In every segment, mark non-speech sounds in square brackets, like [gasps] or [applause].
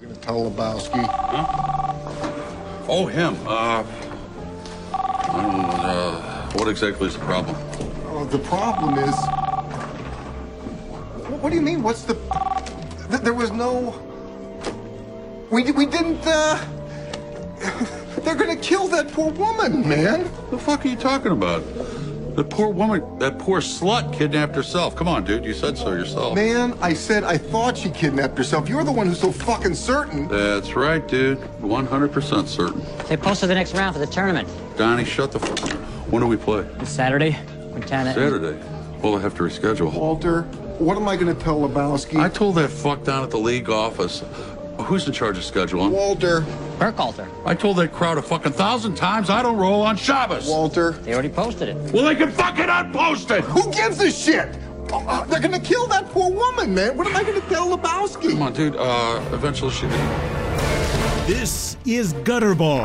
You're gonna tell Lebowski. Oh, him. Uh, uh, what exactly is the problem? Oh, the problem is. What do you mean? What's the? th- There was no. We we didn't. uh... [laughs] They're gonna kill that poor woman, man. The fuck are you talking about? The poor woman, that poor slut kidnapped herself. Come on, dude. You said so yourself. Man, I said I thought she kidnapped herself. You're the one who's so fucking certain. That's right, dude. 100% certain. They posted the next round for the tournament. Donnie, shut the fuck up. When do we play? This Saturday. Montana. Saturday. Well, I have to reschedule. Walter, what am I gonna tell Lebowski? I told that fuck down at the league office. Who's in charge of scheduling? Walter, Burkhalter. I told that crowd a fucking thousand times I don't roll on Shabbos. Walter. They already posted it. Well, they can fucking unpost it. Who gives a shit? Oh, uh, they're gonna kill that poor woman, man. What am I gonna tell Lebowski? Come on, dude. Uh, eventually she. This is Gutterball.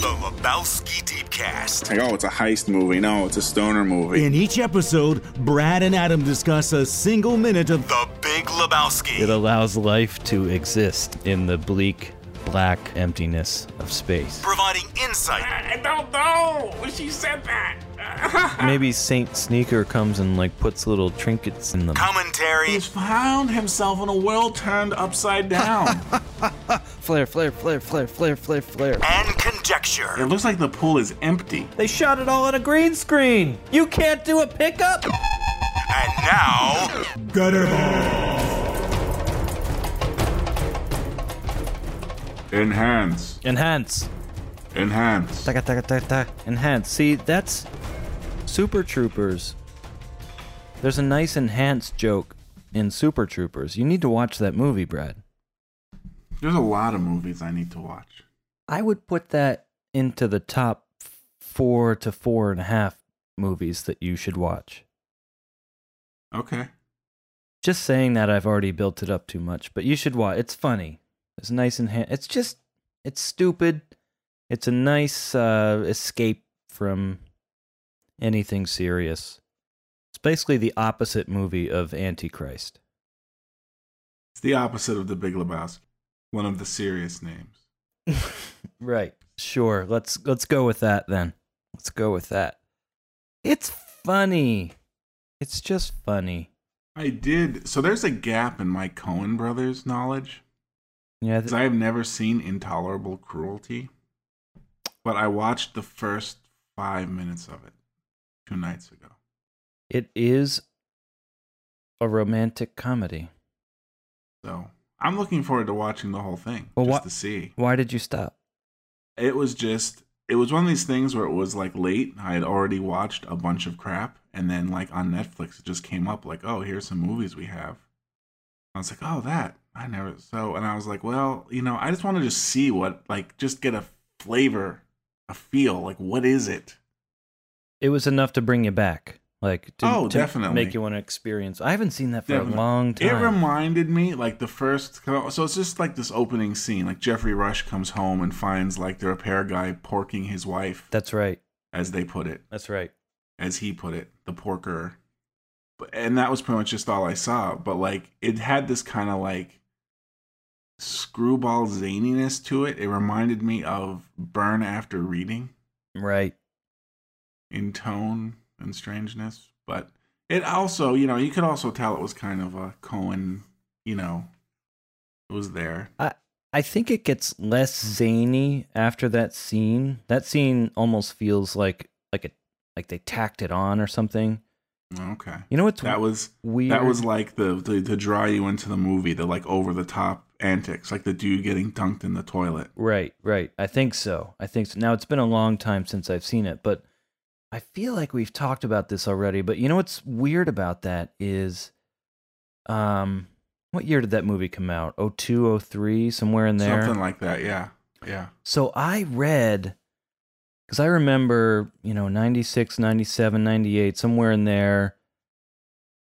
The Lebowski Deepcast. Like, oh, it's a heist movie. No, it's a stoner movie. In each episode, Brad and Adam discuss a single minute of The Big Lebowski. It allows life to exist in the bleak, black emptiness of space. providing insight, I don't know. She said that. [laughs] Maybe Saint Sneaker comes and like puts little trinkets in them. commentary, He's found himself in a world turned upside down. [laughs] Flare, flare, flare, flare, flare, flare, flare. and conjecture. it looks like the pool is empty. They shot it all on a green screen. You can't do a pickup? And now, Gutterball. Enhance. Enhance. Enhance. Taka, taka, taka, taka. Enhance. See, that's Super Troopers. There's a nice enhanced joke in Super Troopers. You need to watch that movie, Brad. There's a lot of movies I need to watch. I would put that into the top four to four and a half movies that you should watch. Okay. Just saying that I've already built it up too much, but you should watch. It's funny. It's nice and ha- it's just it's stupid. It's a nice uh, escape from anything serious. It's basically the opposite movie of Antichrist. It's the opposite of the Big Lebowski. One of the serious names. [laughs] Right. Sure. Let's let's go with that then. Let's go with that. It's funny. It's just funny. I did. So there's a gap in my Coen brothers knowledge. Yeah. Because Th- I have never seen Intolerable Cruelty. But I watched the first five minutes of it two nights ago. it is a romantic comedy. So I'm looking forward to watching the whole thing Well, just what- to see. Why did you stop? It was just it was one of these things where it was like late. I had already watched a bunch of crap, and then like on Netflix, it just came up like, oh, here's some movies we have. I was like, oh, that I never so, and I was like, well, you know, I just want to just see what like just get a flavor, a feel, like what is it? It was enough to bring you back. Like to, Oh, to definitely. make you want to experience. I haven't seen that for Definitely. a long time. It reminded me like the first. So it's just like this opening scene. Like Geoffrey Rush comes home and finds like the repair guy porking his wife, That's right. as they put it. That's right. as he put it, the porker. But and that was pretty much just all I saw. But like it had this kind of like screwball zaniness to it. It reminded me of Burn After Reading Right. in tone and strangeness. But it also, you know, you could also tell it was kind of a Coen, you know, it was there. I I think it gets less zany after that scene. That scene almost feels like like a like they tacked it on or something. Okay. You know what's That was weird? that was like the, the to draw you into the movie, the like over the top antics, like the dude getting dunked in the toilet. Right, right. I think so. I think so. Now it's been a long time since I've seen it, but I feel like we've talked about this already. But you know what's weird about that is, um, what year did that movie come out? 02, 03, somewhere in there. Something like that, yeah. Yeah. So I read, because I remember, you know, 96, 97, 98, somewhere in there.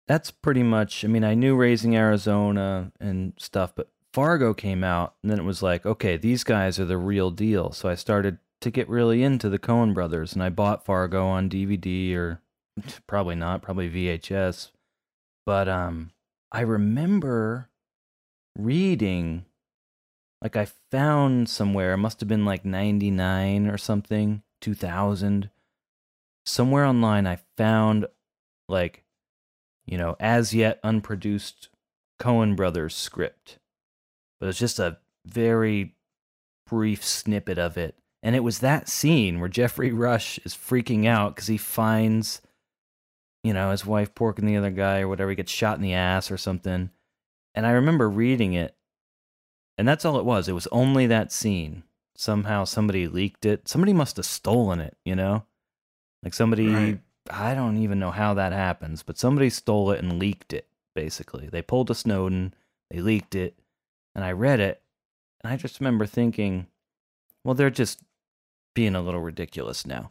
That's pretty much, I mean, I knew Raising Arizona and stuff, but Fargo came out, and then it was like, okay, these guys are the real deal. So I started to get really into the Coen brothers, and I bought Fargo on DVD or [laughs] probably not, probably VHS. But um, I remember reading Like I found somewhere, it must have been like 99 or something, 2000. Somewhere online, I found like, you know, as yet unproduced Coen Brothers script. But it's just a very brief snippet of it. And it was that scene where Geoffrey Rush is freaking out because he finds, you know, his wife porking the other guy or whatever. He gets shot in the ass or something. And I remember reading it, and that's all it was. It was only that scene. Somehow somebody leaked it. Somebody must have stolen it, you know? Like somebody, Right. I don't even know how that happens, but somebody stole it and leaked it, basically. They pulled a Snowden, they leaked it, and I read it, and I just remember thinking, well, they're just being a little ridiculous now.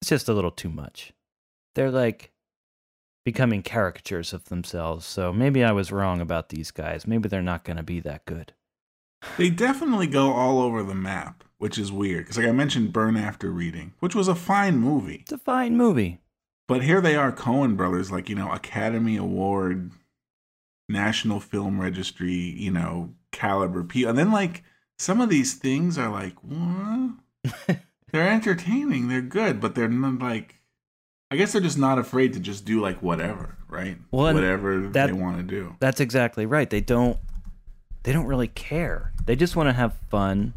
It's just a little too much. They're like becoming caricatures of themselves. So maybe I was wrong about these guys. Maybe they're not going to be that good. They definitely go all over the map, which is weird. Because, like I mentioned, Burn After Reading, which was a fine movie. It's a fine movie. But here they are, Coen brothers, like, you know, Academy Award, National Film Registry, you know, caliber people. And then, like, some of these things are like, what? [laughs] they're entertaining, they're good, but they're not like, I guess they're just not afraid to just do, like, whatever, right? Well, whatever that- they want to do. That's exactly right. They don't they don't really care. They just want to have fun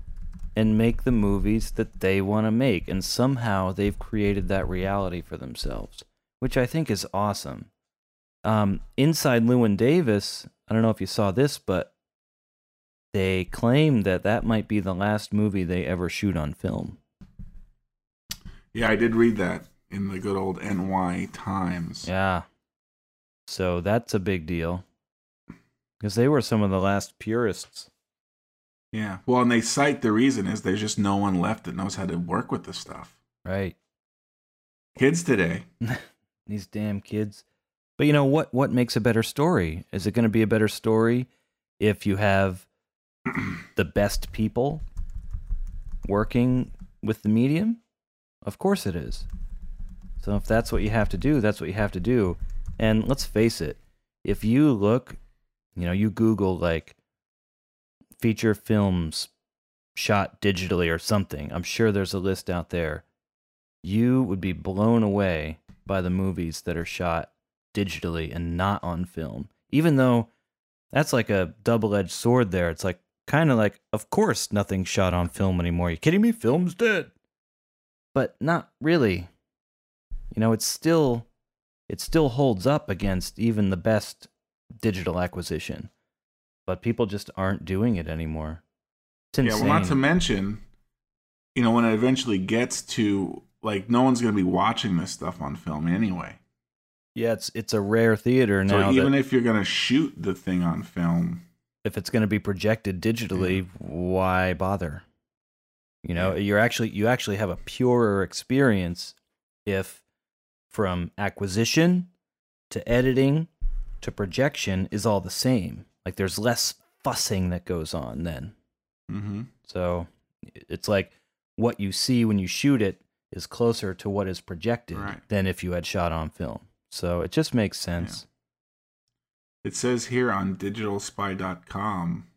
and make the movies that they want to make and somehow they've created that reality for themselves, which I think is awesome. Um, inside Llewyn Davis, I don't know if you saw this, but they claim that that might be the last movie they ever shoot on film. Yeah, I did read that in the good old NY Times. Yeah. So that's a big deal. Because they were some of the last purists. Yeah. Well, and they cite the reason is there's just no one left that knows how to work with this stuff. Right. Kids today. [laughs] These damn kids. But you know what what makes a better story? Is it going to be a better story if you have [clears throat] the best people working with the medium? Of course it is. So if that's what you have to do, that's what you have to do. And let's face it, if you look, you know, you Google like feature films shot digitally or something, I'm sure there's a list out there. You would be blown away by the movies that are shot digitally and not on film. Even though that's like a double edged sword there. It's like kind of like, of course, nothing's shot on film anymore. Are you kidding me? Film's dead. But not really. You know, it's still it still holds up against even the best digital acquisition. But people just aren't doing it anymore. Yeah, well, not to mention, you know, when it eventually gets to like, no one's going to be watching this stuff on film anyway. Yeah, it's it's a rare theater now. So even if you're going to shoot the thing on film, if it's going to be projected digitally, why bother? You know, Yeah. you're actually you actually have a purer experience if from acquisition to editing to projection is all the same. Like there's less fussing that goes on then. hmm So it's like what you see when you shoot it is closer to what is projected Right. than if you had shot on film. So it just makes sense. it says here on digitalspy.com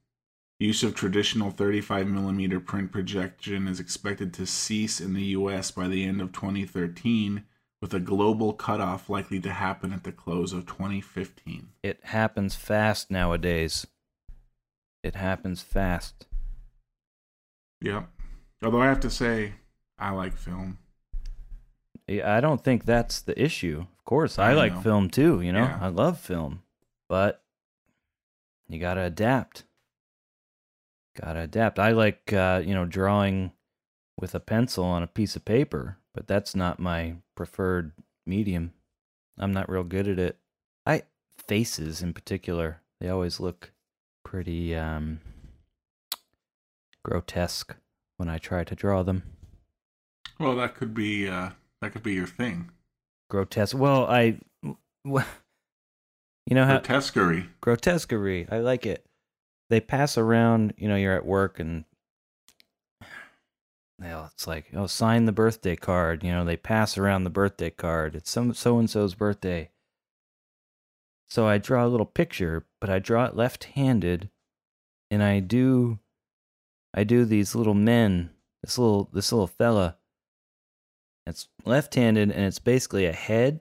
use of traditional 35 millimeter print projection is expected to cease in the US by the end of 2013, with a global cutoff likely to happen at the close of 2015. It happens fast nowadays. It happens fast. Yep. Although I have to say, I like film. Yeah, I don't think that's the issue. Of course, I, I like know. film too, you know? Yeah. I love film. But you got to adapt. Got to adapt. I like uh, you know, drawing with a pencil on a piece of paper, but that's not my preferred medium. I'm not real good at it. I faces in particular, they always look pretty um grotesque when I try to draw them. Well, that could be uh, that could be your thing. Grotesque. Well, I, w- [laughs] you know how Grotesquerie. grotesquerie. I like it. They pass around. You know, you're at work and, [sighs] well, it's like, oh, sign the birthday card. You know, they pass around the birthday card. It's some so and so's birthday. So I draw a little picture, but I draw it left-handed, and I do I do these little men. This little this little fella. It's left-handed and it's basically a head,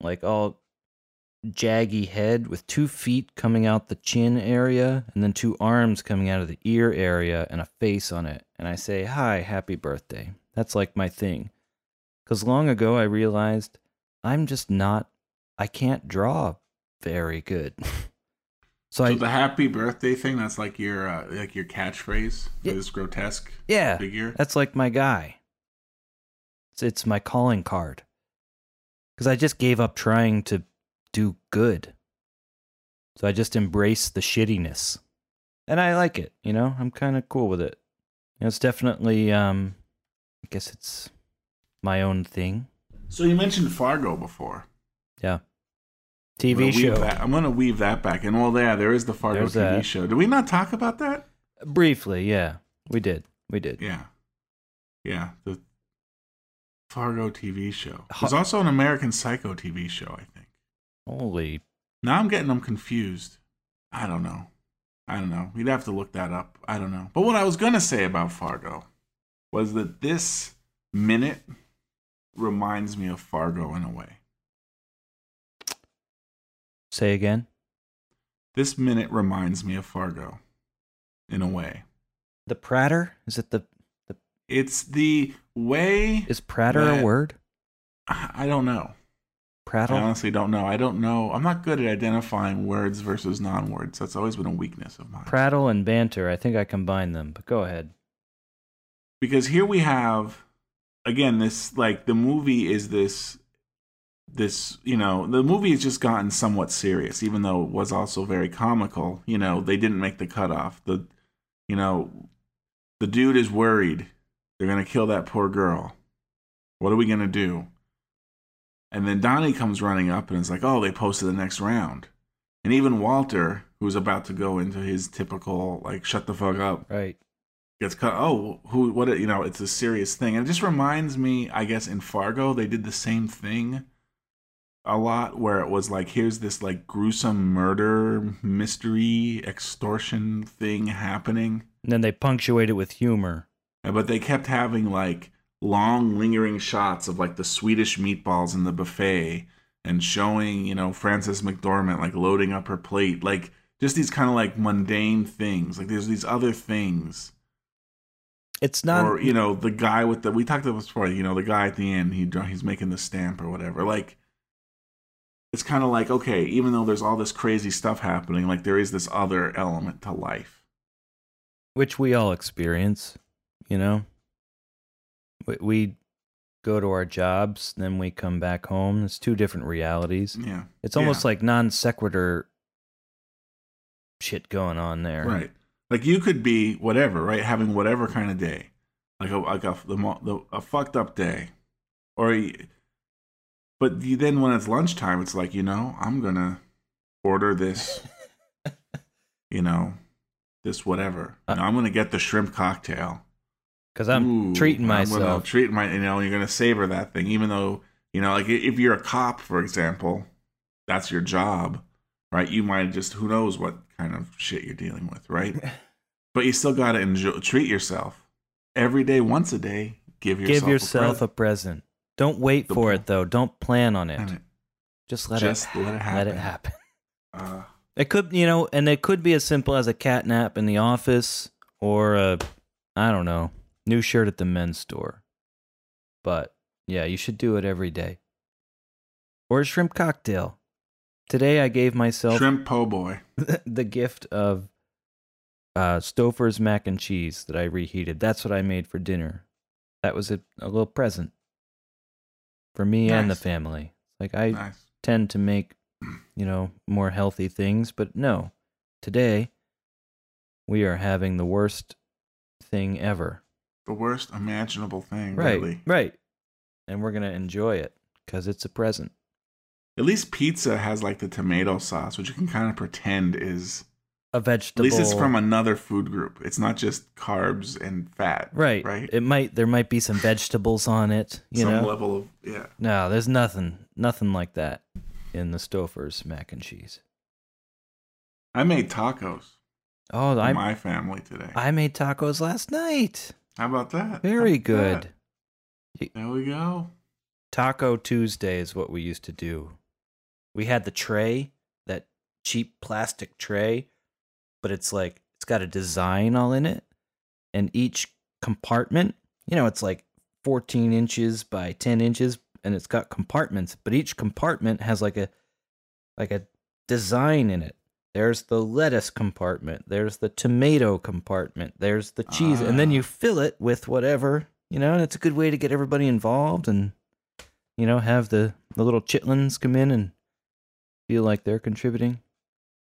like all jaggy head with two feet coming out the chin area and then two arms coming out of the ear area and a face on it. And I say, "Hi, happy birthday." That's like my thing. Cuz long ago I realized I'm just not I can't draw very good. so, [laughs] So I the happy birthday thing, that's like your uh, like your catchphrase for Yeah. this grotesque yeah, figure. that's like my guy. It's, it's my calling card. Cuz I just gave up trying to do good. So I just embrace the shittiness. And I like it, you know? I'm kind of cool with it. You know, it's definitely um I guess it's my own thing. So you mentioned Fargo before. Yeah. I'm TV show. that- I'm gonna weave that back. in. well, yeah, there is the Fargo There's TV that. show. Did we not talk about that? Briefly, yeah. We did. We did. Yeah, yeah. The Fargo TV show. Ho- There's also an American Psycho TV show. I think. Holy Now I'm getting them confused. I don't know. I don't know. We'd have to look that up. I don't know. But what I was gonna say about Fargo was that this minute reminds me of Fargo in a way. say again. This minute reminds me of Fargo in a way. The Prater? Is it the It's the way is Prater a word? I I don't know. I Prattle? honestly don't know. I don't know. I'm not good at identifying words versus non-words. That's always been a weakness of mine. Prattle and banter. I think I combine them, but go ahead. because here we have again this like the movie is this this you know the movie has just gotten somewhat serious even though it was also very comical you know they didn't make the cutoff the you know the dude is worried they're gonna kill that poor girl what are we gonna do and then donnie comes running up and is like oh they posted the next round and even walter who's about to go into his typical like shut the fuck up Right. gets cut. Oh, who? What? You know, it's a serious thing. And it just reminds me, I guess, in Fargo they did the same thing a lot, where it was like, here's this like gruesome murder mystery extortion thing happening, And then they punctuate it with humor. But they kept having like long lingering shots of like the Swedish meatballs in the buffet and showing, you know, Frances McDormand like loading up her plate, like just these kind of like mundane things. Like there's these other things. It's not or you know the guy with the we talked about this before you know the guy at the end he he's making the stamp or whatever. Like it's kind of like okay even though there's all this crazy stuff happening like there is this other element to life. Which we all experience, you know. We, we go to our jobs, then we come back home. It's two different realities. yeah It's almost like non sequitur shit going on there. right like you could be whatever right having whatever kind of day like a like a the, the a fucked up day or y- but you, then when it's lunchtime it's like you know i'm gonna order this [laughs] you know this whatever Uh, i'm gonna get the shrimp cocktail Because I'm Ooh, treating I'm myself. treat my, you know, you're gonna savor that thing, even though, you know, like if you're a cop, for example, that's your job, right? You might just, who knows what kind of shit you're dealing with, right? [laughs] but you still gotta enjoy, treat yourself every day, once a day. Give yourself, Give yourself a, a, present. Don't wait The for it though. Don't plan on it. present. Just let Just it let it Let it happen. happen. [laughs] Uh, It could, you know, and it could be as simple as a cat nap in the office or a, I don't know, new shirt at the men's store. But yeah, you should do it every day. Or a shrimp cocktail. Today I gave myself shrimp po' boy. [laughs] the gift of uh, Stouffer's mac and cheese that I reheated. That's what I made for dinner. That was a, a little present for me and the Nice. family. Like I Nice. tend to make, you know, more healthy things, but no. Today we are having the worst thing ever. The worst imaginable thing, Right. really. Right. And we're going to enjoy it cuz it's a present. At least pizza has like the tomato sauce, which you can kind of pretend is A vegetable. At least it's from another food group. It's not just carbs and fat. Right. Right. It might there might be some vegetables on it, you Some know. level of yeah. No, there's nothing, nothing like that in the Stouffer's mac and cheese. I made tacos. Oh, I my family today. I made tacos last night. How about that? Very about good. that? There we go. Taco Tuesday is what we used to do. We had the tray, that cheap plastic tray, but it's like it's got a design all in it, and each compartment, you know, it's like 14 inches by 10 inches, and it's got compartments, but each compartment has like a like a design in it. There's the lettuce compartment, there's the tomato compartment, there's the cheese, and then Ah. you fill it with whatever, you know, and it's a good way to get everybody involved and you know, have the, the little chitlins come in and feel like they're contributing.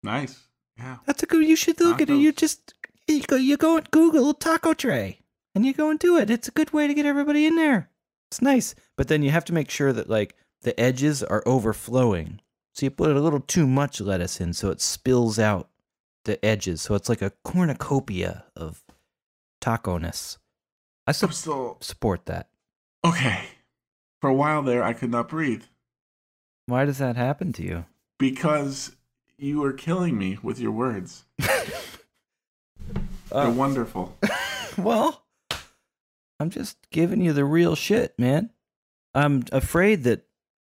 Nice. Yeah. That's a good. You should look at it. You just you go you go and Google taco tray, and you go and do it. It's a good way to get everybody in there. It's nice, but then you have to make sure that like the edges are overflowing. So you put a little too much lettuce in, so it spills out the edges. So it's like a cornucopia of taco-ness. I I'm still support that. okay. For a while there, I could not breathe Why does that happen to you? because you are killing me with your words. [laughs] Uh, They're Oh. wonderful. [laughs] well, I'm just giving you the real shit, man. I'm afraid that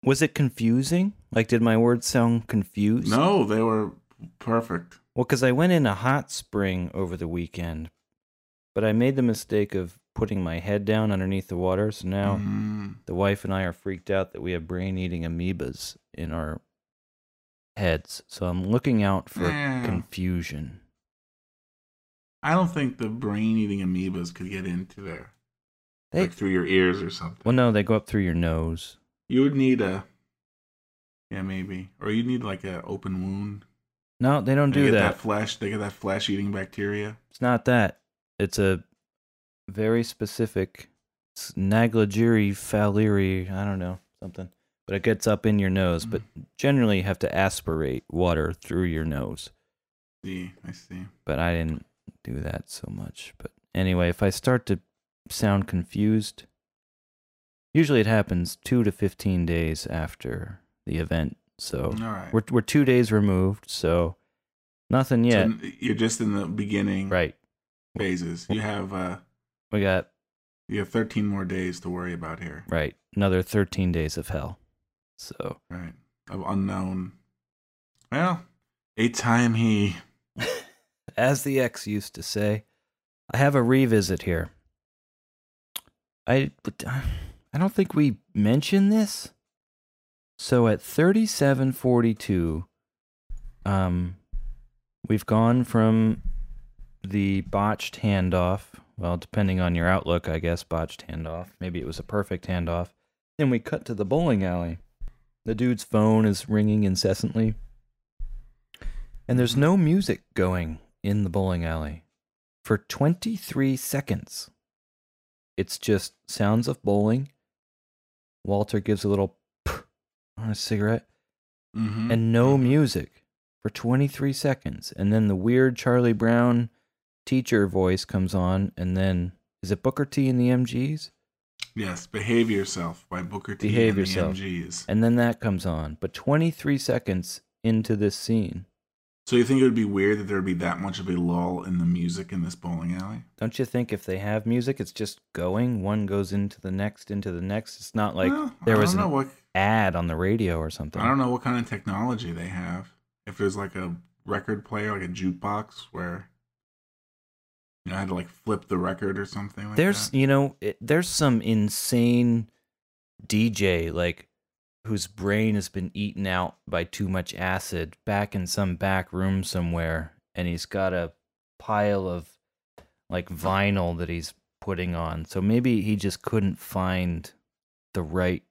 was it confusing? Like, did my words sound confused? No, they were perfect. Well, because I went in a hot spring over the weekend, but I made the mistake of putting my head down underneath the water. So now Mm. the wife and I are freaked out that we have brain eating amoebas in our heads. So I'm looking out for Yeah. confusion. I don't think the brain-eating amoebas could get into there, They, like through your ears or something. well, no, they go up through your nose. You would need a, yeah, maybe, or you need like a open wound. No, they don't They do get that. that flesh. They get that flesh-eating bacteria. It's not that. It's a very specific Naegleria fowleri, I don't know, something. But it gets up in your nose. But mm-hmm. generally, you have to aspirate water through your nose. See, I see. But I didn't do that so much. But anyway, if I start to sound confused, usually it happens two to 15 days after the event. So right. we're, we're two days removed. So nothing yet. So you're just in the beginning right. phases. You have uh, We got you have 13 more days to worry about here. Right. Another 13 days of hell. So, Right. Of unknown. Well, a time he. [laughs] as the ex used to say, I have a revisit here. I but, uh, I don't think we mentioned this. So at 3742 um we've gone from the botched handoff, well, depending on your outlook, I guess botched handoff. Maybe it was a perfect handoff. Then we cut to the bowling alley. The dude's phone is ringing incessantly. And there's no music going in the bowling alley for 23 seconds. It's just sounds of bowling. Walter gives a little on a cigarette Mhm. and no music for 23 seconds. And then the weird Charlie Brown teacher voice comes on. And then is it Booker T and the MGs? Yes, Behave Yourself by Booker T. Behave and Yourself. the MGs. And then that comes on. But 23 seconds into this scene, So you think it would be weird that there would be that much of a lull in the music in this bowling alley? don't you think if they have music, it's just going? One goes into the next, into the next. It's not like Well, there was an what ad on the radio or something. I don't know what kind of technology they have. If there's like a record player, like a jukebox, where you know, I had to like flip the record or something. Like there's that. you know it, there's some insane dj like whose brain has been eaten out by too much acid back in some back room somewhere and he's got a pile of like vinyl that he's putting on so maybe he just couldn't find the right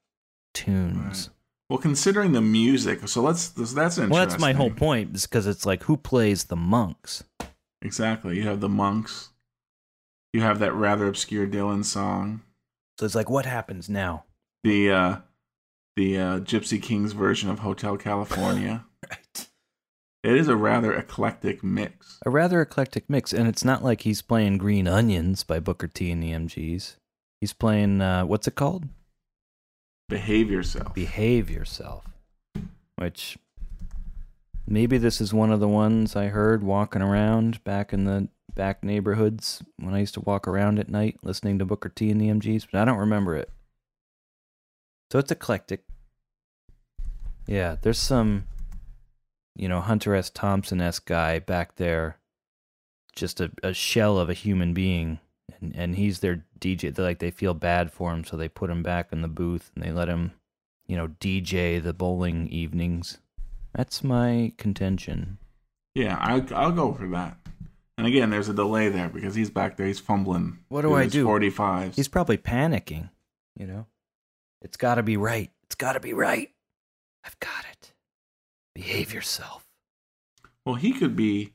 tunes Well, considering the music, so let's that's interesting. well that's my whole point is because it's like who plays the monks Exactly. You have the monks. You have that rather obscure Dylan song. so it's like what happens now The uh the uh, Gypsy Kings version of Hotel California. [laughs] right it is a rather eclectic mix. a rather eclectic mix, and it's not like he's playing Green Onions by Booker T and the MGs. He's playing uh, what's it called? Behave yourself. Behave Yourself, which Maybe this is one of the ones I heard walking around back in the back neighborhoods when I used to walk around at night listening to Booker T and the MGs, but I don't remember it. So it's eclectic. Yeah, there's some, you know, Hunter S. Thompson esque guy back there, just a, a shell of a human being, and and he's their DJ. They're like they feel bad for him, so they put him back in the booth and they let him, you know, DJ the bowling evenings. That's my contention. Yeah, I, I'll go for that. And again, there's a delay there because he's back there. He's fumbling. What do I do? Forty five. He's probably panicking, you know? It's got to be right. It's got to be right. I've got it. Behave yourself. Well, he could be,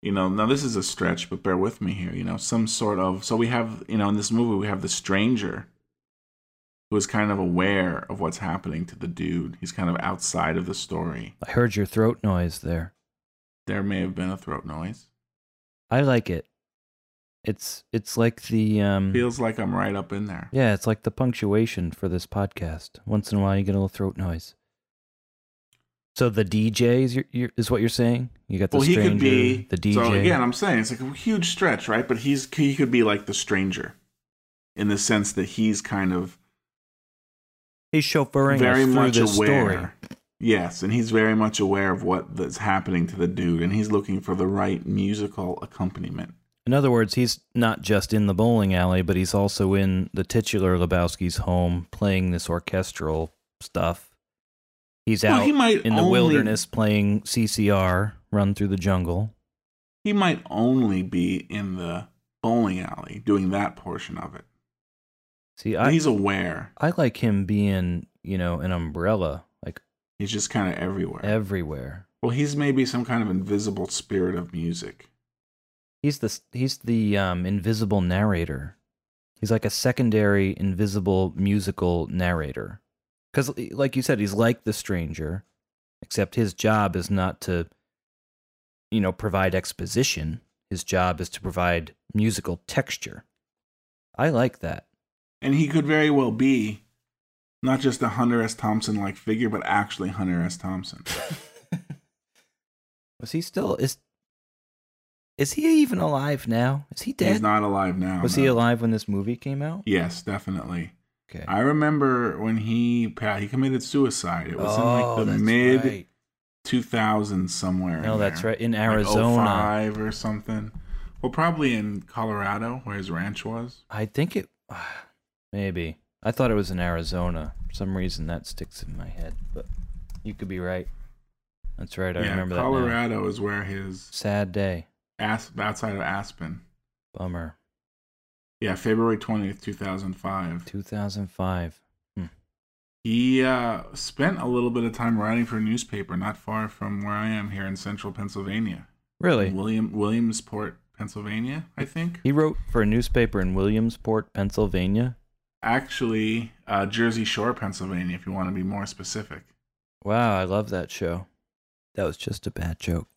you know, now this is a stretch, but bear with me here. You know, some sort of. So we have, you know, in this movie, we have the stranger who is kind of aware of what's happening to the dude. He's kind of outside of the story. I heard your throat noise there. There may have been a throat noise. I like it. It's it's like the um Feels like I'm right up in there. Yeah, it's like the punctuation for this podcast. Once in a while you get a little throat noise. So the DJ is, your, your, is what you're saying? You got the well, he stranger, could be the DJ. So again, I'm saying it's like a huge stretch, right? But he's he could be like the stranger, in the sense that he's kind of He's chauffeuring very much aware. story. Yes, and he's very much aware of what that's happening to the dude, and he's looking for the right musical accompaniment. In other words, he's not just in the bowling alley, but he's also in the titular Lebowski's home playing this orchestral stuff. He's Well, out he might in the only- wilderness playing CCR, Run Through the Jungle. He might only be in the bowling alley doing that portion of it. See, I he's aware. I like him being, you know, an umbrella, like He's just kind of everywhere. everywhere. well, he's maybe some kind of invisible spirit of music. He's the he's the um, invisible narrator. He's like a secondary invisible musical narrator. Cuz like you said he's like the stranger except his job is not to you know provide exposition. His job is to provide musical texture. I like that. And he could very well be not just a Hunter S. Thompson like figure, but actually Hunter S. Thompson. [laughs] Was he still is Is he even alive now? Is he dead? He's not alive now. Was no. he alive when this movie came out? Yes, definitely. Okay. I remember when he he committed suicide. It was in Oh, like the that's mid right. 2000s somewhere. No, that's there. right, in Like oh Arizona. 05 or something. Well, probably in Colorado where his ranch was. I think it [sighs] maybe. I thought it was in Arizona. For some reason that sticks in my head, but you could be right. That's right. I yeah, remember that. now. Colorado is where his Sad day. As- outside of Aspen. Bummer. Yeah, February 20th, 2005. 2005. He uh, spent a little bit of time writing for a newspaper not far from where I am here in central Pennsylvania. Really? William Williamsport, Pennsylvania, I think. He wrote for a newspaper in Williamsport, Pennsylvania. Actually, uh, Jersey Shore, Pennsylvania, if you want to be more specific. Wow, I love that show. That was just a bad joke.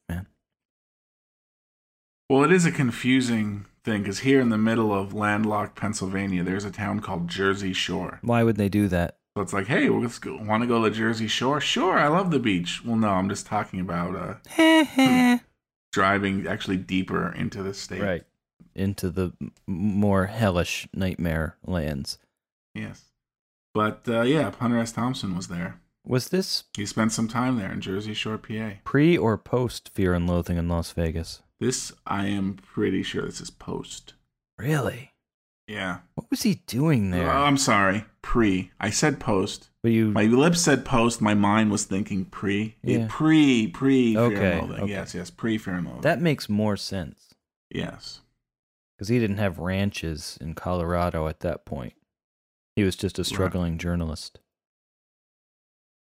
Well, it is a confusing thing because here in the middle of landlocked Pennsylvania, there's a town called Jersey Shore. Why would they do that? So it's like, hey, let's go. Want to go to Jersey Shore? Sure, I love the beach. Well, no, I'm just talking about uh, [laughs] driving actually deeper into the state. Right. Into the more hellish nightmare lands. Yes. But uh, yeah, Hunter S. Thompson was there. Was this He spent some time there in Jersey Shore, PA. pre or post Fear and Loathing in Las Vegas? This, I am pretty sure this is post. Really? Yeah. What was he doing there? Oh, I'm sorry. Pre. I said post. But you My lips said post. My mind was thinking pre. Yeah. Yeah. Pre, pre Fear Okay, and Loathing. okay. Yes, yes. Pre Fear and Loathing. that makes more sense yes. because he didn't have ranches in Colorado at that point. He was just a struggling journalist.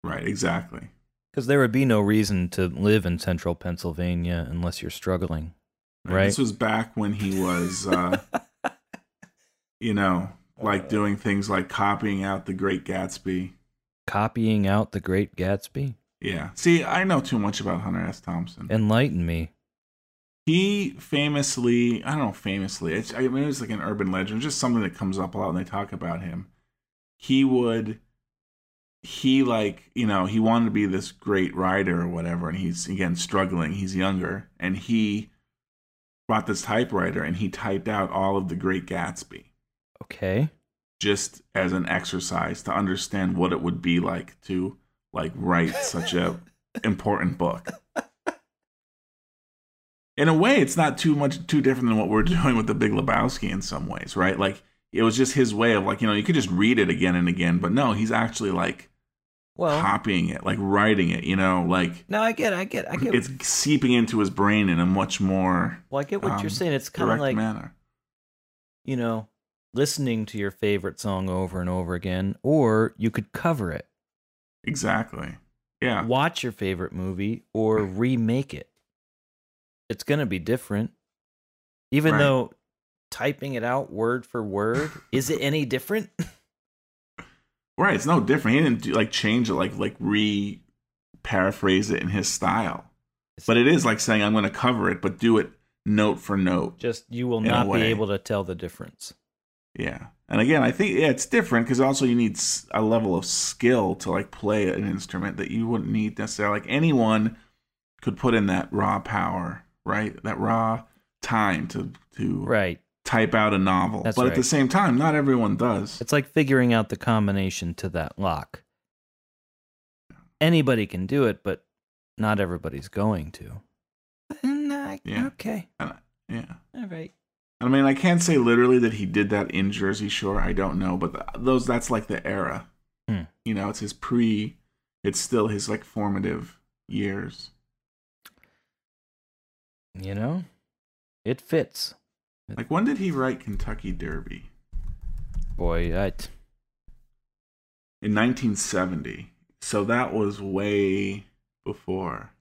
Right, exactly. Because there would be no reason to live in central Pennsylvania unless you're struggling, right? This was back when he was, uh, [laughs] you know, like doing things like copying out The Great Gatsby. Copying out The Great Gatsby? Yeah. See, I know too much about Hunter S. Thompson. Enlighten me. he famously, I don't know, famously, it's, I mean, it's like an urban legend, just something that comes up a lot when they talk about him. He would he like you know he wanted to be this great writer or whatever, and he's again struggling. He's younger, and he bought this typewriter and he typed out all of the Great Gatsby Okay. just as an exercise to understand what it would be like to like write such a [laughs] important book. In a way, it's not too much too different than what we're doing with the Big Lebowski in some ways, right? Like it was just his way of like you know you could just read it again and again, but no, he's actually like Well, copying it, like writing it. You know, like no, I get, it, I get, I get. it's seeping into his brain in a much more well, I get what um, you're saying. It's kind of like manner. you know, listening to your favorite song over and over again, or you could cover it. Exactly. Yeah. Watch your favorite movie or remake it. It's gonna be different, even Right. though typing it out word for word is it any different? [laughs] Right, it's no different. He didn't do, like change it, like like re paraphrase it in his style. But it is like saying I'm going to cover it, but do it note for note. Just you will not be able to tell the difference. Yeah, and again, I think yeah, it's different because also you need a level of skill to like play an instrument that you wouldn't need necessarily. Like anyone could put in that raw power, right? That raw time to to Right. Type out a novel. That's but at the same time, not everyone does. It's like figuring out the combination to that lock. Anybody can do it, but not everybody's going to. Yeah. Okay. And, yeah. All right. I mean, I can't say literally that he did that in Jersey Shore. I don't know, but th- those that's like the era. Hmm. You know, it's his pre. It's still his like formative years. You know, it fits. Like when did he write Kentucky Derby? Boy, I t- In 1970. So that was way before.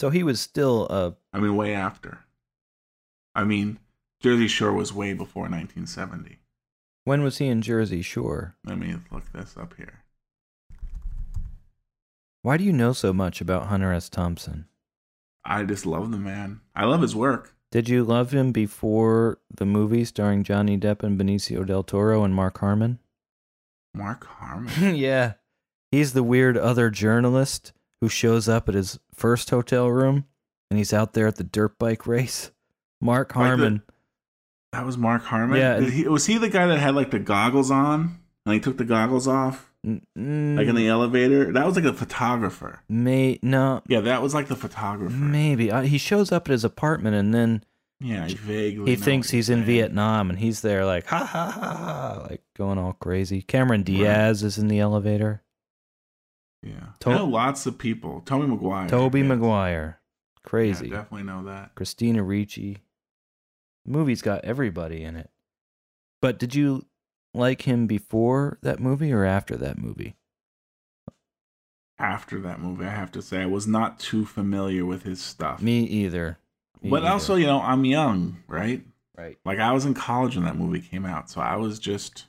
so he was still a. I mean, way after. I mean, Jersey Shore was way before 1970. when was he in Jersey Shore? Let me look this up here. Why do you know so much about Hunter S. Thompson? I just love the man. I love his work. Did you love him before the movie starring Johnny Depp and Benicio del Toro and Mark Harmon? Mark Harmon. [laughs] yeah. He's the weird other journalist who shows up at his first hotel room and he's out there at the dirt bike race. Mark Like the- Harmon. That was Mark Harmon. Yeah, he, was he the guy that had like the goggles on and he took the goggles off, Like in the elevator? That was like a photographer. may no Yeah, that was like the photographer. maybe uh, he shows up at his apartment and then Yeah, I vaguely. he thinks you're he's in. Vietnam and he's there like ha ha ha ha like going all crazy. Cameron Diaz is in the elevator. Yeah, To- I know lots of people. Tobey Maguire. Tobey yes. Maguire. Crazy. Yeah, definitely know that. Christina Ricci. The movie's got everybody in it. But did you like him before that movie or after that movie? After that movie, I have to say I was not too familiar with his stuff. Me either. Me but either. also, you know, I'm young, right? right. Like I was in college when that movie came out, so I was just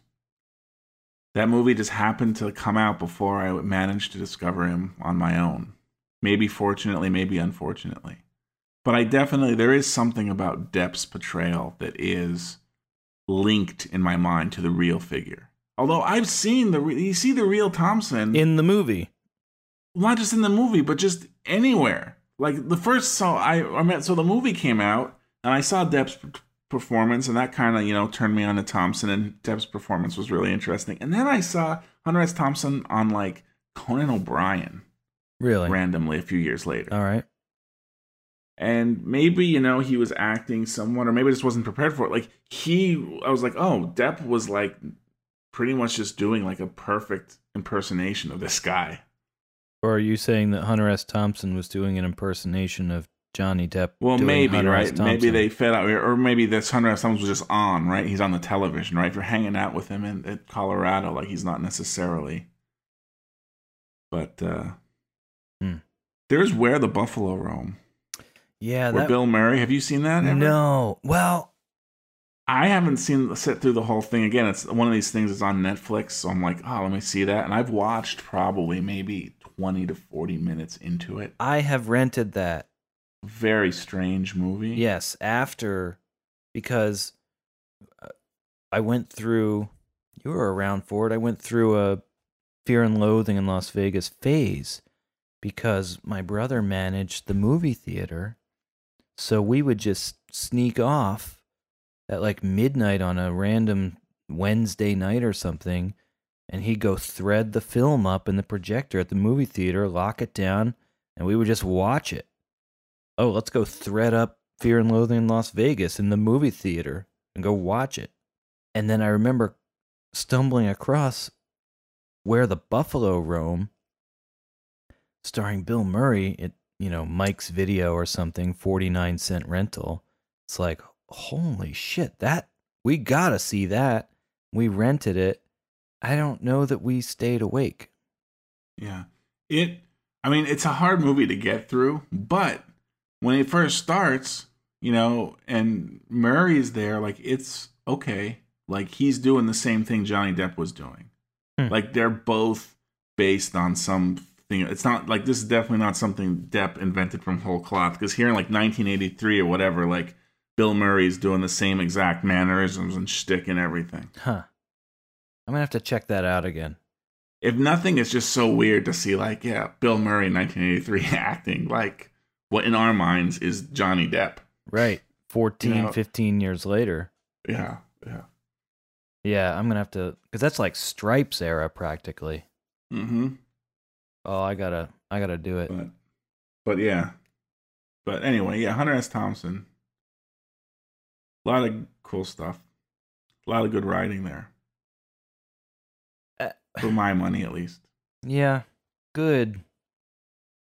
that movie just happened to come out before I managed to discover him on my own. Maybe fortunately, maybe unfortunately. But I definitely there is something about Depp's portrayal that is linked in my mind to the real figure. Although I've seen the re- you see the real Thompson In the movie. not just in the movie, but just anywhere. Like the first so I I met so the movie came out and I saw Depp's performance and that kind of you know turned me on to Thompson and Depp's performance was really interesting. And then I saw Hunter S. Thompson on like Conan O'Brien Really? randomly a few years later. All right. And maybe you know he was acting somewhat, or maybe I just wasn't prepared for it. Like he, I was like, oh, Depp was like pretty much just doing like a perfect impersonation of this guy. Or are you saying that Hunter S. Thompson was doing an impersonation of Johnny Depp? Well, maybe Hunter right. Maybe they fed out, or maybe this Hunter S. Thompson was just on. Right, he's on the television. Right, if you're hanging out with him in, at Colorado, like he's not necessarily. But uh Hmm. there's where the buffalo roam. Yeah, Where that. Bill Murray. Have you seen that? ever? no. Well, I haven't seen sit through the whole thing again. It's one of these things that's on Netflix, so I'm like, oh, let me see that. And I've watched probably maybe 20 to 40 minutes into it. I have rented that. Very strange movie. Yes, after because uh, I went through. You were around for it. I went through a Fear and Loathing in Las Vegas phase because my brother managed the movie theater. So we would just sneak off at like midnight on a random Wednesday night or something, and he'd go thread the film up in the projector at the movie theater, lock it down, and we would just watch it. Oh, let's go thread up Fear and Loathing in Las Vegas in the movie theater and go watch it. And then I remember stumbling across Where the Buffalo Roam, starring Bill Murray at, you know, Mike's Video or something, 49 cent rental. It's like, holy shit, that, we gotta see that. We rented it. I don't know that we stayed awake. Yeah. It I mean, it's a hard movie to get through, but when it first starts, you know, and Murray's there, like it's okay. Like he's doing the same thing Johnny Depp was doing. Hmm. Like they're both based on something. It's not like this is definitely not something Depp invented from whole cloth. Because here in like 1983 or whatever, like Bill Murray's doing the same exact mannerisms and shtick and everything. Huh. I'm gonna have to check that out again. if nothing, it's just so weird to see like, yeah, Bill Murray in 1983 [laughs] acting like what in our minds is Johnny Depp. Right. 14, You know- 15 years later. Yeah, yeah. Yeah, I'm gonna have to because that's like Stripes era practically. Mm-hmm. Oh, I gotta, I gotta do it. But, but yeah. But anyway, yeah, Hunter S. Thompson. A lot of cool stuff. A lot of good writing there. Uh, For my money, at least. Yeah, good.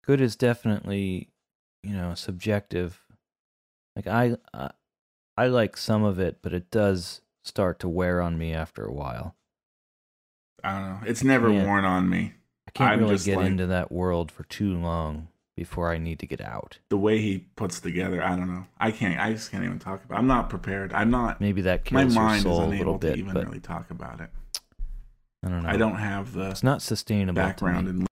Good is definitely, you know, subjective. Like I, I, I like some of it, but it does start to wear on me after a while. I don't know. It's never worn on me. I can't I'm really get like- into that world for too long before I need to get out. The way he puts together, I don't know. I can't. I just can't even talk about. I'm not prepared. I'm not. Maybe that my kills your mind is soul a unable little to bit, even but really talk about it. I don't know. I don't have the It's not sustainable. to me. background in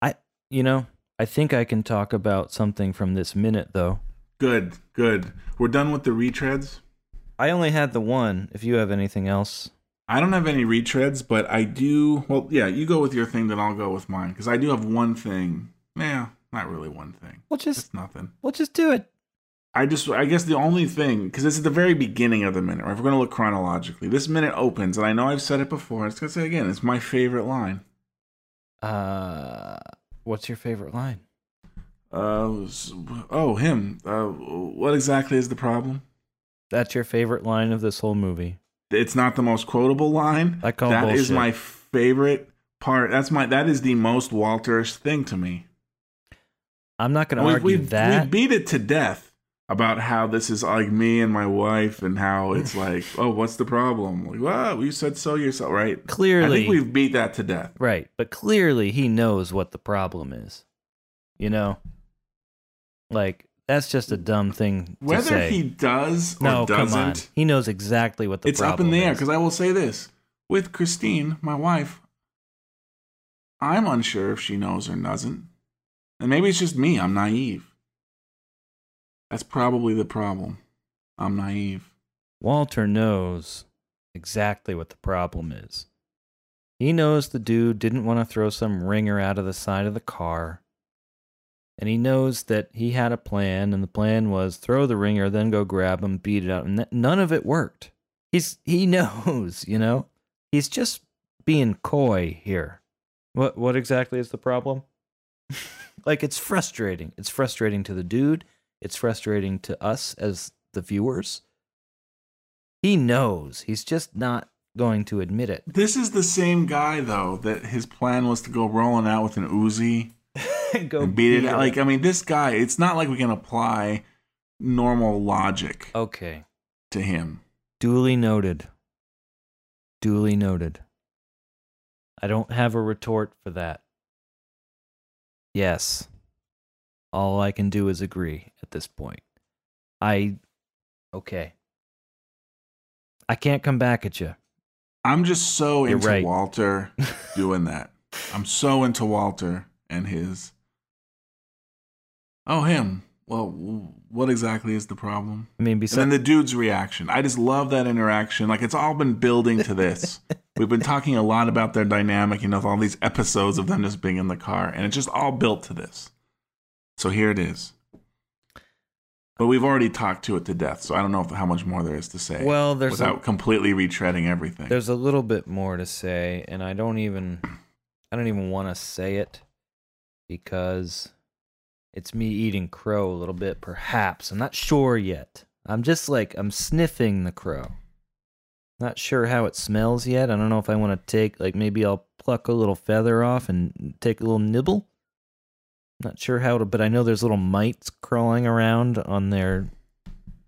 I, you know, I think I can talk about something from this minute though. Good, good. We're done with the retreads. I only had the one. If you have anything else, I don't have any retreads, but I do. Well, yeah, you go with your thing, then I'll go with mine because I do have one thing. Yeah, not really one thing. we'll just It's nothing. we'll just do it. I just, I guess the only thing, because this is the very beginning of the minute, right? If we're going to look chronologically, this minute opens, and I know I've said it before, it's going to say again, it's my favorite line. Uh, what's your favorite line? Uh, oh, him. Uh, what exactly is the problem? That's your favorite line of this whole movie. It's not the most quotable line. I call That is bullshit. my favorite part. That's my, that is the most Walterish thing to me. I'm not going to We- argue we, that. we beat it to death about how this is like me and my wife and how it's [sighs] like, oh, what's the problem? Like, well, you said so yourself, right? Clearly. I think we've beat that to death. right, but clearly he knows what the problem is. You know, like that's just a dumb thing to say. Whether say. he does or no, doesn't, come on. He knows exactly what the it's up in the air. Because I will say this with Christine, my wife, I'm unsure if she knows or doesn't. And maybe it's just me. I'm naive. That's probably the problem. I'm naive. Walter knows exactly what the problem is. He knows the dude didn't want to throw some ringer out of the side of the car. And he knows that he had a plan, and the plan was throw the ringer, then go grab him, beat it out, and that, none of it worked. He's he [laughs] knows, you know. He's just being coy here. What what exactly is the problem? [laughs] like it's frustrating. It's frustrating to the dude. It's frustrating to us as the viewers. He knows. He's just not going to admit it. This is the same guy, though, that his plan was to go rolling out with an Uzi [laughs] Go and beat it out. Like, I mean, this guy, it's not like we can apply normal logic okay. to him. Duly noted. Duly noted. I don't have a retort for that. Yes. All I can do is agree at this point. I. Okay. I can't come back at you. I'm just so You're into right. Walter [laughs] doing that. I'm so into Walter and his. Oh, him. Well, what exactly is the problem? I mean, And then the dude's reaction. I just love that interaction. Like it's all been building to this. [laughs] We've been talking a lot about their dynamic, you know, all these episodes of them just being in the car, and it's just all built to this. So here it is. But we've already talked to it to death, so I don't know if, how much more there is to say. Well, there's a- without completely retreading everything. There's a little bit more to say, and I don't even I don't even want to say it because it's me eating crow a little bit, perhaps. I'm not sure yet. I'm just like I'm sniffing the crow. Not sure how it smells yet. I don't know if I want to take like maybe I'll pluck a little feather off and take a little nibble. Not sure how to, but I know there's little mites crawling around on their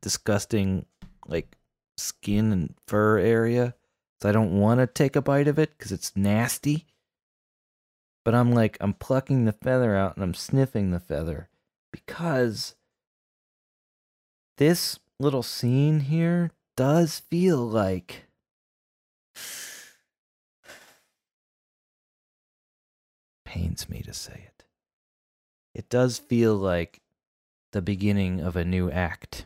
disgusting like skin and fur area. So I don't want to take a bite of it because it's nasty. But I'm like, I'm plucking the feather out and I'm sniffing the feather because this little scene here does feel like [sighs] pains me to say it. It does feel like the beginning of a new act.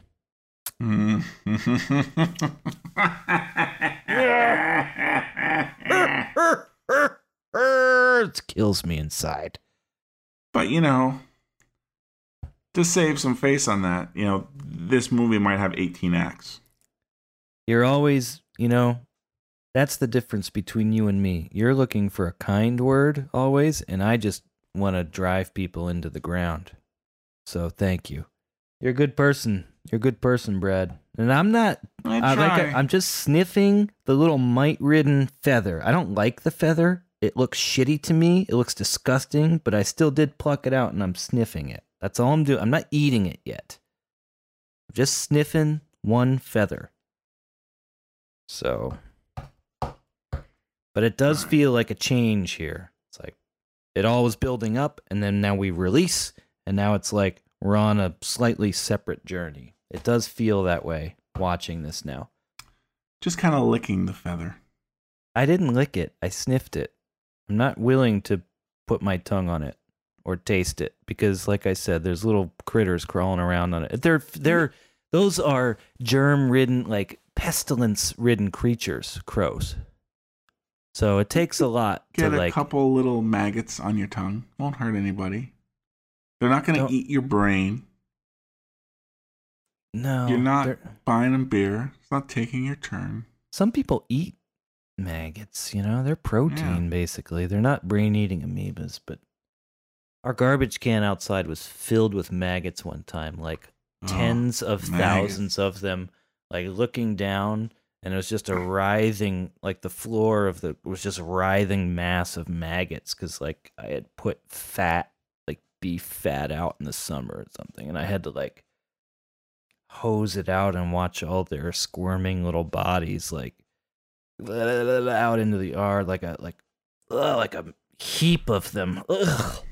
Mm. [laughs] [laughs] [laughs] It kills me inside. But you know, to save some face on that, you know, this movie might have 18 acts. You're always, you know, that's the difference between you and me. You're looking for a kind word always, and I just want to drive people into the ground. So thank you. You're a good person. You're a good person, Brad. And I'm not. I I like. try. I'm just sniffing the little mite-ridden feather. I don't like the feather. It looks shitty to me. It looks disgusting. But I still did pluck it out, and I'm sniffing it. That's all I'm doing. I'm not eating it yet. I'm just sniffing one feather. So, but it does feel like a change here. It's like it all was building up, and then now we release, and now it's like we're on a slightly separate journey. It does feel that way watching this now. Just kind of licking the feather. I didn't lick it, I sniffed it. I'm not willing to put my tongue on it or taste it because like I said there's little critters crawling around on it. They're they're those are germ-ridden like pestilence-ridden creatures, crows. So it takes a lot to Get to a like couple little maggots on your tongue. Won't hurt anybody. They're not going to eat your brain. no. You're not buying them beer. It's not taking your turn. Some people eat maggots, you know, they're protein basically. They're not brain eating amoebas, but our garbage can outside was filled with maggots one time, like Oh, tens of maggots. thousands of them, like looking down, and it was just a writhing, like the floor of the was just a writhing mass of maggots because like I had put fat, like beef fat out in the summer or something, and I had to like hose it out and watch all their squirming little bodies like out into the yard like a like ugh, like a heap of them. Ugh.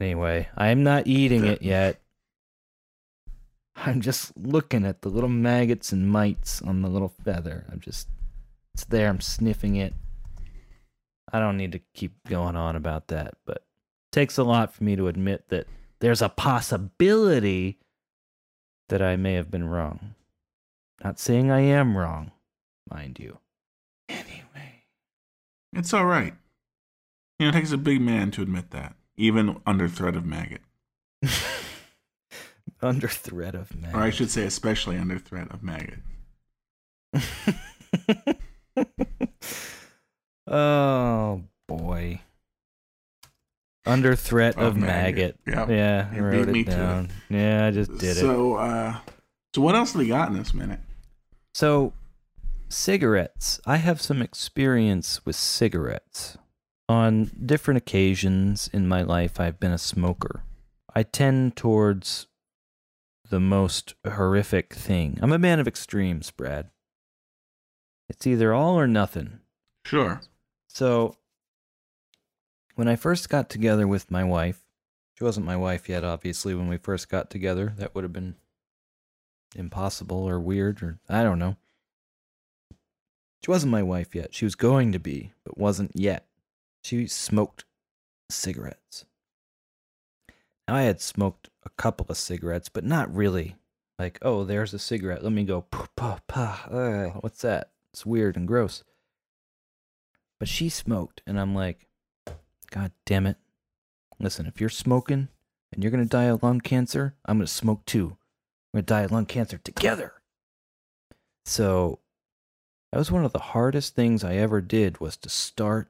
Anyway, I'm not eating it yet. I'm just looking at the little maggots and mites on the little feather. I'm just it's there. I'm sniffing it. I don't need to keep going on about that, but it takes a lot for me to admit that there's a possibility that I may have been wrong. Not saying I am wrong, mind you. It's all right. You know, it takes a big man to admit that, even under threat of maggot. [laughs] Under threat of maggot. Or I should say, especially under threat of maggot. [laughs] oh boy. Under threat Of of, maggot. maggot. Yep. Yeah, I wrote beat me it to it. down. Yeah, I just did it. So, uh, so what else do we got in this minute? So, cigarettes. I have some experience with cigarettes. On different occasions in my life, I've been a smoker. I tend towards the most horrific thing. I'm a man of extremes, Brad. It's either all or nothing. Sure. So, when I first got together with my wife, she wasn't my wife yet, obviously, when we first got together. That would have been impossible or weird, or I don't know. She wasn't my wife yet. She was going to be, but wasn't yet. She smoked cigarettes. Now, I had smoked a couple of cigarettes, but not really. Like, oh, there's a cigarette. Let me go. Puh, puh, puh. What's that? It's weird and gross. But she smoked, and I'm like, God damn it. Listen, if you're smoking and you're gonna die of lung cancer, I'm gonna smoke too. We're gonna die of lung cancer together. So that was one of the hardest things I ever did was to start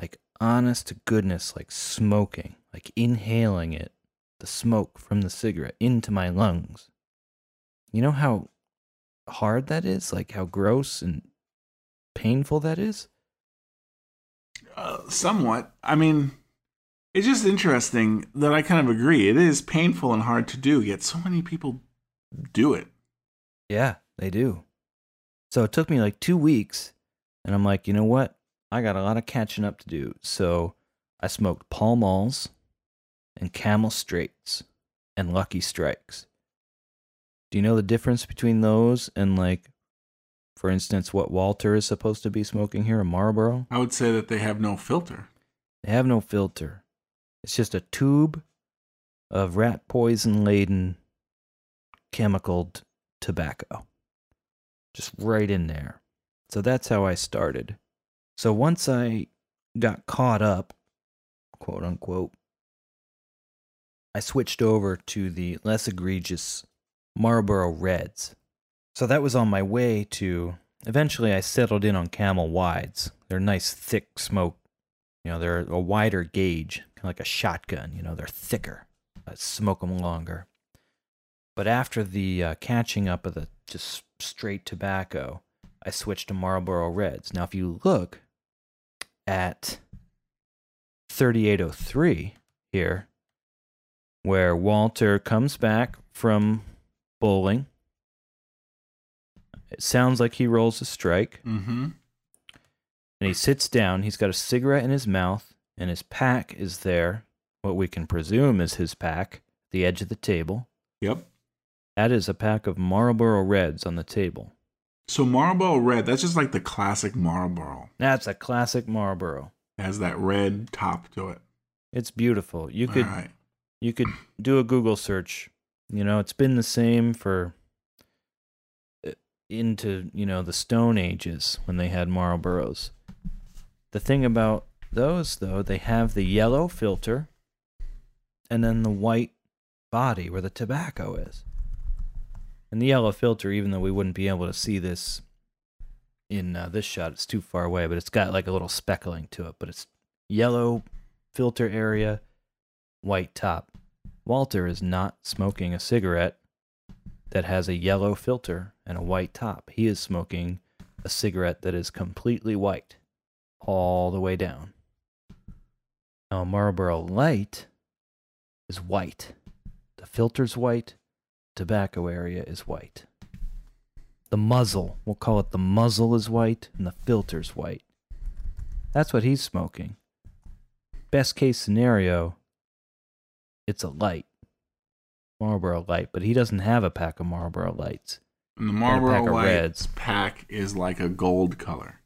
like honest to goodness, like smoking, like inhaling it, the smoke from the cigarette into my lungs. You know how hard that is? Like how gross and painful that is? Uh, somewhat. I mean, it's just interesting that I kind of agree. It is painful and hard to do, yet so many people do it. Yeah, they do. So it took me like two weeks, and I'm like, you know what? I got a lot of catching up to do. So I smoked Pall Malls and Camel Straights and Lucky Strikes. Do you know the difference between those and like, for instance, what Walter is supposed to be smoking here, in Marlboro? I would say that they have no filter. They have no filter. It's just a tube of rat poison laden chemicaled tobacco. Just right in there. So that's how I started. So once I got caught up, quote unquote, I switched over to the less egregious Marlboro Reds. So that was on my way to. Eventually, I settled in on Camel Wides. They're nice, thick smoke. You know, they're a wider gauge, kind of like a shotgun. You know, they're thicker. I smoke them longer. But after the uh, catching up of the just straight tobacco, I switched to Marlboro Reds. Now, if you look at 3803 here, where Walter comes back from bowling, it sounds like he rolls a strike. Mm-hmm. And he sits down. He's got a cigarette in his mouth, and his pack is there. What we can presume is his pack, the edge of the table. Yep. That is a pack of Marlboro Reds on the table. So Marlboro Red, that's just like the classic Marlboro. That's a classic Marlboro. It has that red top to it. It's beautiful. You could right. you could do a Google search. You know, it's been the same for uh, into, you know, the Stone Ages when they had Marlboros. The thing about those though, they have the yellow filter and then the white body where the tobacco is. And the yellow filter, even though we wouldn't be able to see this in uh, this shot, it's too far away, but it's got like a little speckling to it. But it's yellow filter area, white top. Walter is not smoking a cigarette that has a yellow filter and a white top. He is smoking a cigarette that is completely white all the way down. Now, Marlboro Light is white. The filter's white, tobacco area is white. The muzzle, we'll call it the muzzle is white and the filter's white. That's what he's smoking. Best case scenario, it's a light. Marlboro Light, but he doesn't have a pack of Marlboro Lights. And the Marlboro pack of Lights Reds. pack is like a gold color.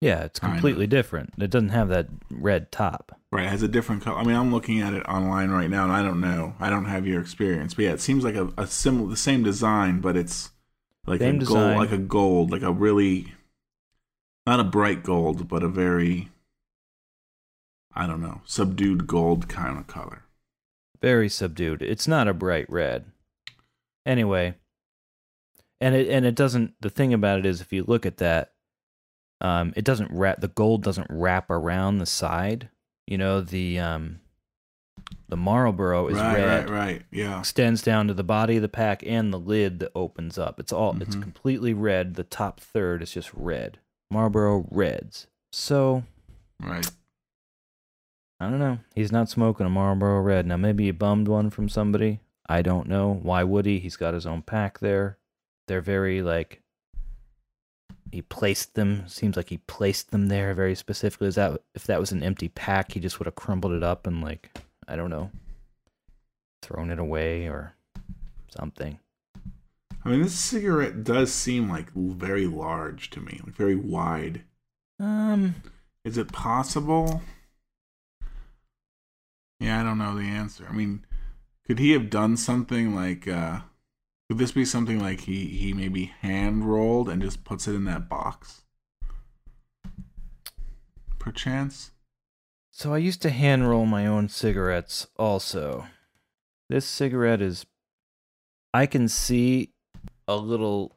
Yeah, it's completely different. It doesn't have that red top. Right, it has a different color. I mean, I'm looking at it online right now, and I don't know. I don't have your experience, but yeah, it seems like a, a similar, the same design, but it's like Same a design. gold, like a gold, like a really, not a bright gold, but a very, I don't know, subdued gold kind of color. Very subdued. It's not a bright red. Anyway, and it and it doesn't. The thing about it is, if you look at that, um, it doesn't wrap. The gold doesn't wrap around the side. You know the um, the Marlboro is right, red. right, right. Yeah. extends down to the body of the pack and the lid that opens up. It's all it's Mhm. completely red. The top third is just red. Marlboro Reds. So Right. I don't know. He's not smoking a Marlboro Red. Now maybe he bummed one from somebody. I don't know. Why would he? He's got his own pack there. They're very like he placed them. Seems like he placed them there very specifically. Is that if that was an empty pack, he just would have crumbled it up and like I don't know, thrown it away or something. I mean, this cigarette does seem like very large to me, like very wide. Um, Is it possible? Yeah, I don't know the answer. I mean, could he have done something like uh could this be something like he he maybe hand rolled and just puts it in that box? perchance? So I used to hand roll my own cigarettes also. This cigarette is I can see a little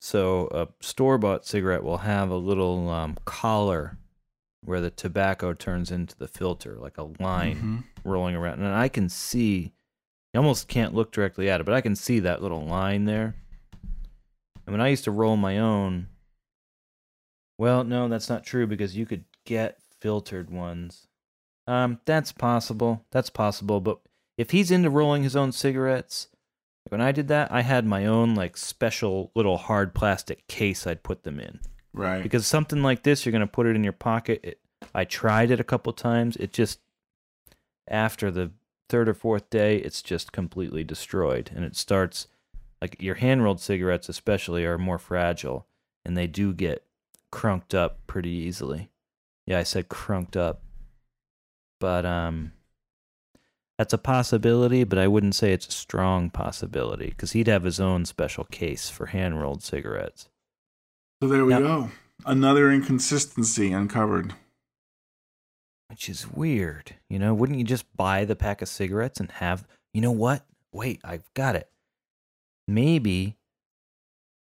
so a store-bought cigarette will have a little um, collar where the tobacco turns into the filter like a line Mhm. rolling around and I can see you almost can't look directly at it but I can see that little line there. And when I used to roll my own well, no, that's not true because you could get filtered ones. Um, that's possible. That's possible. But if he's into rolling his own cigarettes, when I did that, I had my own like special little hard plastic case I'd put them in. Right. Because something like this, you're gonna put it in your pocket. It, I tried it a couple times. It just after the third or fourth day, it's just completely destroyed, and it starts like your hand rolled cigarettes, especially, are more fragile, and they do get crunked up pretty easily. Yeah, I said crunked up, but um, that's a possibility, but I wouldn't say it's a strong possibility because he'd have his own special case for hand rolled cigarettes. so there we Yep. go. Another inconsistency uncovered. Which is weird. You know, wouldn't you just buy the pack of cigarettes and have, you know what? Wait, I've got it. Maybe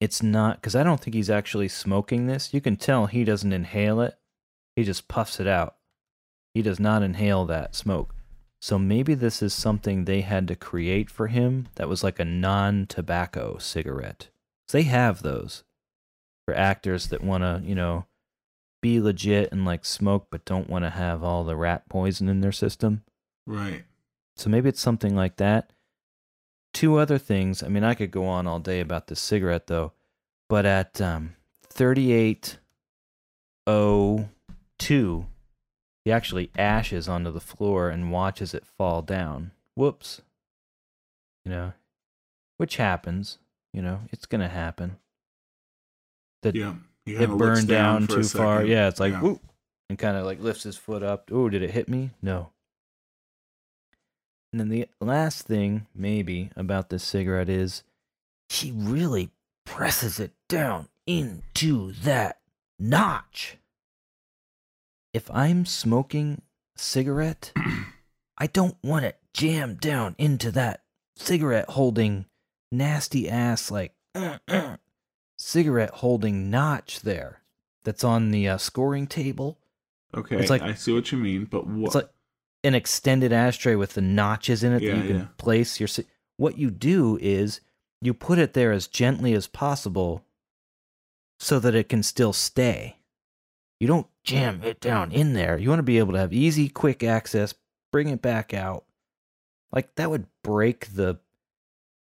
it's not, because I don't think he's actually smoking this. You can tell he doesn't inhale it, he just puffs it out. He does not inhale that smoke. So maybe this is something they had to create for him that was like a non tobacco cigarette. 'Cause They have those for actors that want to, you know, be legit and like smoke but don't want to have all the rat poison in their system. Right. So maybe it's something like that. Two other things. I mean, I could go on all day about this cigarette though, but at um, 3802, he actually ashes onto the floor and watches it fall down. Whoops. You know, which happens. You know, it's gonna happen. The, Yeah. It burned down, a too far. second. Yeah, it's like Yeah. whoop, and kind of like lifts his foot up. Oh, did it hit me? No. And then the last thing, maybe, about this cigarette is he really presses it down into that notch. If I'm smoking a cigarette, [clears throat] I don't want it jammed down into that cigarette holding nasty ass like [clears throat] cigarette holding notch there that's on the uh, scoring table. Okay, It's like- I see what you mean, but what? It's like an extended ashtray with the notches in it Yeah, that you can yeah. place your. ci- What you do is you put it there as gently as possible, so that it can still stay. You don't jam it down in there. You want to be able to have easy, quick access. Bring it back out. Like that would break the.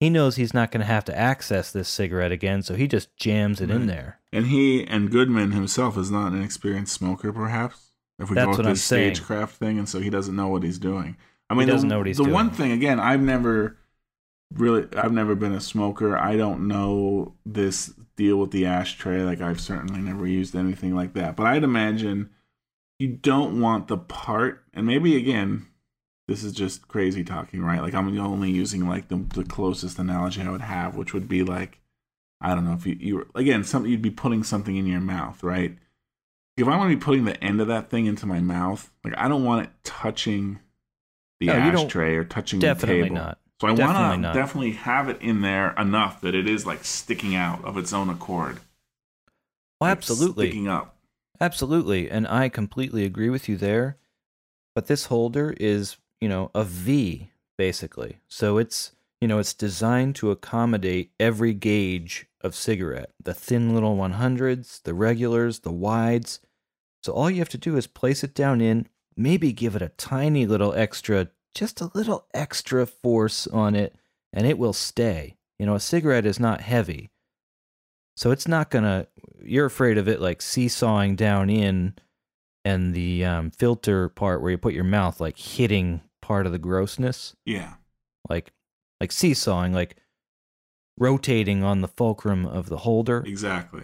He knows he's not going to have to access this cigarette again, so he just jams it in there. and he and Goodman himself is not an experienced smoker, perhaps. If we That's go with what I'm this saying. stagecraft thing, and so he doesn't know what he's doing. I mean, He doesn't the, know what he's the one thing again, I've never really, I've never been a smoker. I don't know this deal with the ashtray. Like I've certainly never used anything like that. But I'd imagine you don't want the part, and maybe again, this is just crazy talking, right? Like I'm only using like the the closest analogy I would have, which would be like, I don't know if you you were again something you'd be putting something in your mouth, right? If I want to be putting the end of that thing into my mouth, like I don't want it touching the No, ashtray or touching the table. not. So I want to definitely have it in there enough that it is like sticking out of its own accord. Well, Like, absolutely. sticking up. Absolutely, and I completely agree with you there. But this holder is, you know, a V basically. So it's, you know, it's designed to accommodate every gauge of cigarette. The thin little 100s, the regulars, the wides. So all you have to do is place it down in, maybe give it a tiny little extra, just a little extra force on it, and it will stay. You know, a cigarette is not heavy. So it's not gonna. You're afraid of it like seesawing down in, and the um, filter part where you put your mouth like hitting part of the grossness, Yeah. like like seesawing, like rotating on the fulcrum of the holder. Exactly.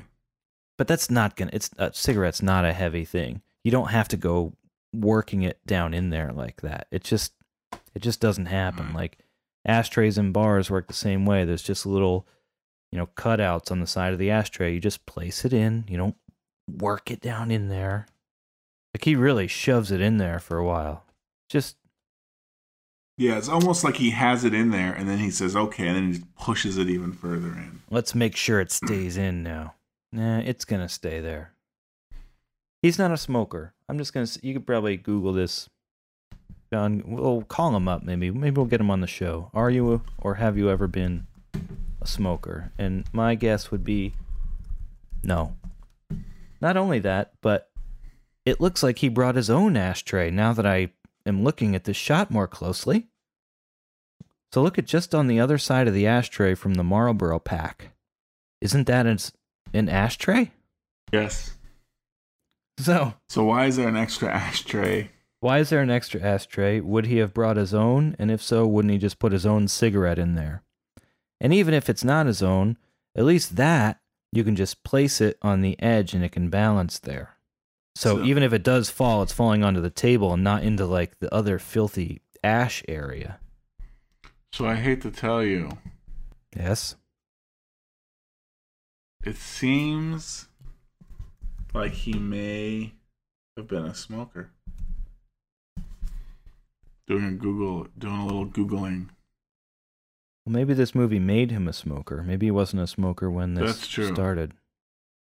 But that's not gonna. It's a cigarette's not a heavy thing. You don't have to go working it down in there like that. It just it just doesn't happen. Right. Like ashtrays and bars work the same way. There's just little, you know, cutouts on the side of the ashtray. You just place it in. You don't work it down in there. Like he really shoves it in there for a while. Just Yeah, it's almost like he has it in there and then he says okay, and then he pushes it even further in. let's make sure it stays in now. Nah, it's gonna stay there. He's not a smoker. I'm just gonna. You could probably Google this. John, we'll call him up. Maybe, maybe we'll get him on the show. Are you or have you ever been a smoker? And my guess would be no. Not only that, but it looks like he brought his own ashtray. Now that I am looking at this shot more closely. So look at just on the other side of the ashtray from the Marlboro pack. Isn't that an, an ashtray? Yes. So So why is there an extra ashtray? why is there an extra ashtray? Would he have brought his own? And if so, wouldn't he just put his own cigarette in there? And even if it's not his own, at least that you can just place it on the edge and it can balance there. So, So- even if it does fall, it's falling onto the table and not into like the other filthy ash area. So I hate to tell you, Yes. it seems like he may have been a smoker. Doing a Google, doing a little googling. Well, maybe this movie made him a smoker. Maybe he wasn't a smoker when this That's true. started.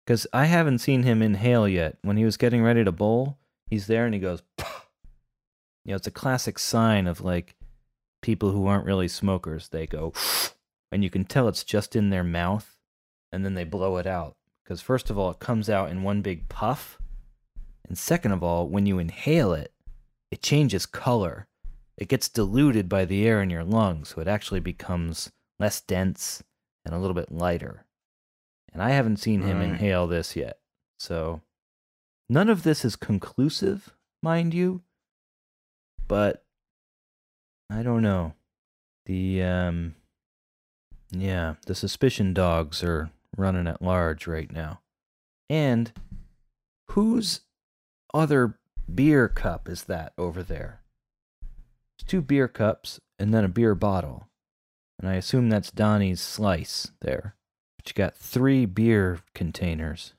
Because I haven't seen him inhale yet. When he was getting ready to bowl, he's there and he goes, you know, it's a classic sign of like people who aren't really smokers. They go, and you can tell it's just in their mouth, and then they blow it out. Because first of all, it comes out in one big puff, and second of all, when you inhale it, it changes color. It gets diluted by the air in your lungs, so it actually becomes less dense and a little bit lighter. And I haven't seen him inhale this yet. So none of this is conclusive, mind you. But I don't know. The um yeah, the suspicion dogs are running at large right now. And whose other beer cup is that over there? It's two beer cups and then a beer bottle. And I assume that's Donnie's slice there. But you got three beer containers.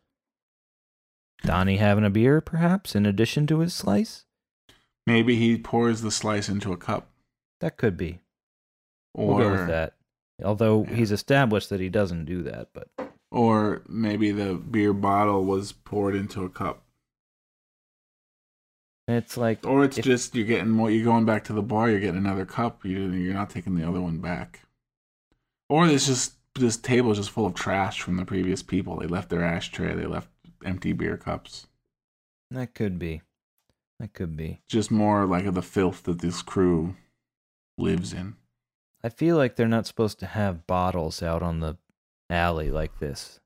Donnie having a beer, perhaps, in addition to his slice? Maybe he pours the slice into a cup, That could be. or We'll go with that. Although Yeah. he's established that he doesn't do that, but or maybe the beer bottle was poured into a cup, it's like or it's If- just you're getting more. You're going back to the bar. You're getting another cup. You you're not taking the other one back, or it's just this table is just full of trash from the previous people. They left their ashtray. They left empty beer cups. that could be. That could be. Just more like of the filth that this crew lives in. I feel like they're not supposed to have bottles out on the alley like this.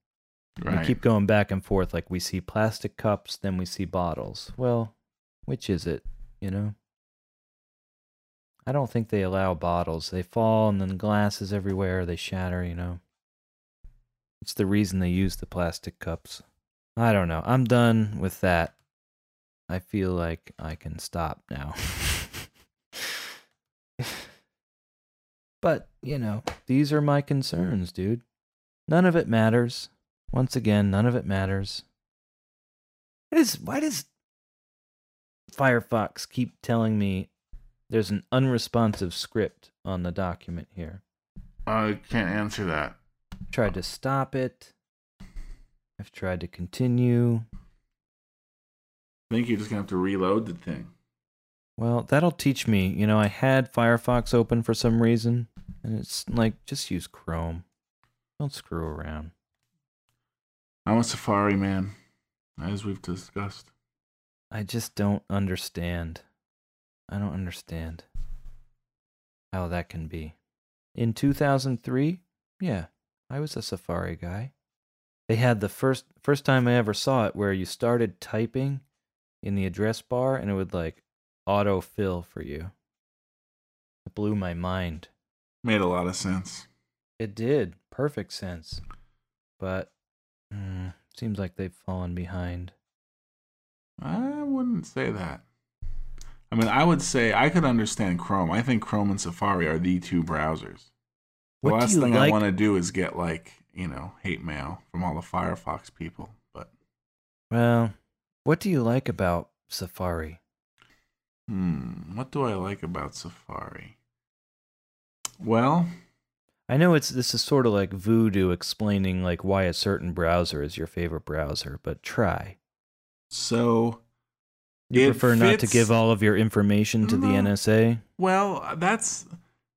Right. We keep going back and forth like we see plastic cups, then we see bottles. Well, which is it, you know? I don't think they allow bottles. They fall and then glasses everywhere, they shatter, you know. It's the reason they use the plastic cups. I don't know. I'm done with that. I feel like I can stop now. [laughs] but, you know, these are my concerns, dude. None of it matters. Once again, none of it matters. Why does, why does Firefox keep telling me there's an unresponsive script on the document here? I can't answer that. Tried to stop it. I've tried to continue. I think you're just gonna have to reload the thing. Well, that'll teach me. You know, I had Firefox open for some reason, and it's like, just use Chrome. Don't screw around. I'm a Safari man, as we've discussed. I just don't understand. I don't understand how that can be. In 2003, yeah, I was a Safari guy. They had the first first time I ever saw it where you started typing in the address bar and it would like auto fill for you. It blew my mind. Made a lot of sense. It did. Perfect sense. But mm, seems like they've fallen behind. I wouldn't say that. I mean, I would say I could understand Chrome. I think Chrome and Safari are the two browsers. The What last thing I want to do is get like you know hate mail from all the Firefox people. But Well, what do you like about Safari? Hmm. What do I like about Safari? Well, I know it's this is sort of like voodoo explaining like why a certain browser is your favorite browser, but try. so You prefer not to give all of your information to the NSA? well, that's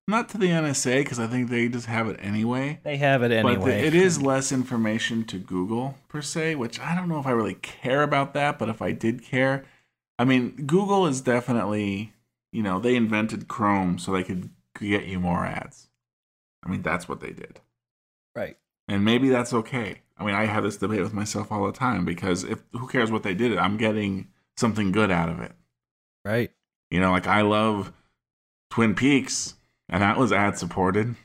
not to the NSA because I think they just have it anyway. They have it But anyway. the, it is less information to Google per se, which I don't know if I really care about that. But if I did care, I mean, Google is definitely, you know, they invented Chrome so they could get you more ads. I mean, that's what they did. right. and maybe that's okay. I mean, I have this debate with myself all the time because if who cares what they did, I'm getting something good out of it. Right. You know, like I love Twin Peaks, and that was ad supported.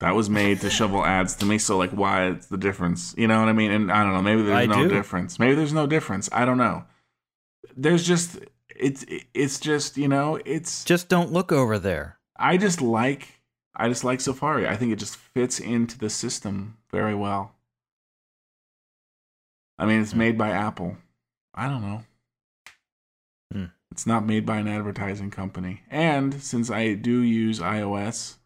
That was made to [laughs] shovel ads to me. So, like, why it's the difference? You know what I mean? And I don't know. Maybe there's I no do. difference. Maybe there's no difference. I don't know. There's just it's it's just you know it's Just don't look over there. I just like I just like Safari. I think it just fits into the system very well. I mean, it's made by Apple. I don't know. Hmm. It's not made by an advertising company. And since I do use iOS,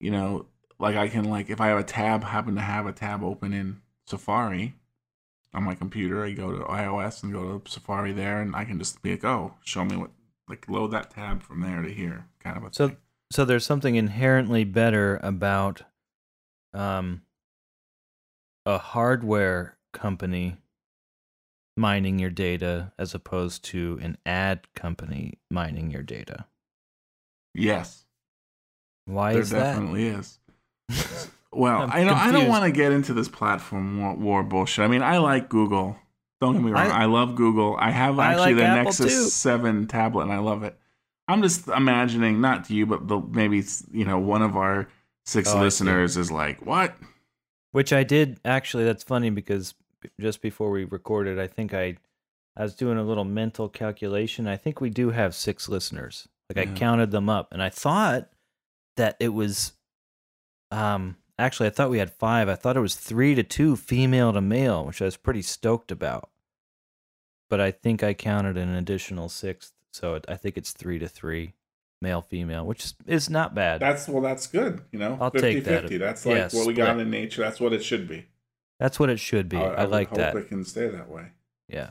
you know, like I can like if I have a tab happen to have a tab open in Safari on my computer, I go to iOS and go to Safari there and I can just be like, "Oh, show me what like load that tab from there to here." kind of a So thing. so there's something inherently better about um a hardware company mining your data as opposed to an ad company mining your data. Yes. Why there is that? There definitely is. [laughs] Well, I'm I don't. I don't want to get into this platform war, war bullshit. I mean, I like Google. Don't get me wrong. I- I, love Google. I have I actually like the Apple Nexus too. Seven tablet, and I love it. I'm just imagining, not to you, but the, maybe you know one of our six Oh, listeners is like, "What? Which I did actually. That's funny because just before we recorded, I think I, I was doing a little mental calculation. I think we do have six listeners. Like I counted them up, and I thought that it was, um, actually I thought we had five. I thought it was three to two, female to male, which I was pretty stoked about. But I think I counted an additional sixth, so it, I think it's three to three, male female, which is, is not bad. That's well, that's good. You know, I'll take that. 50-50. That's like Yeah, what we got in nature. That's what it should be. That's what it should be. I, would like hope that. It can stay that way. Yeah.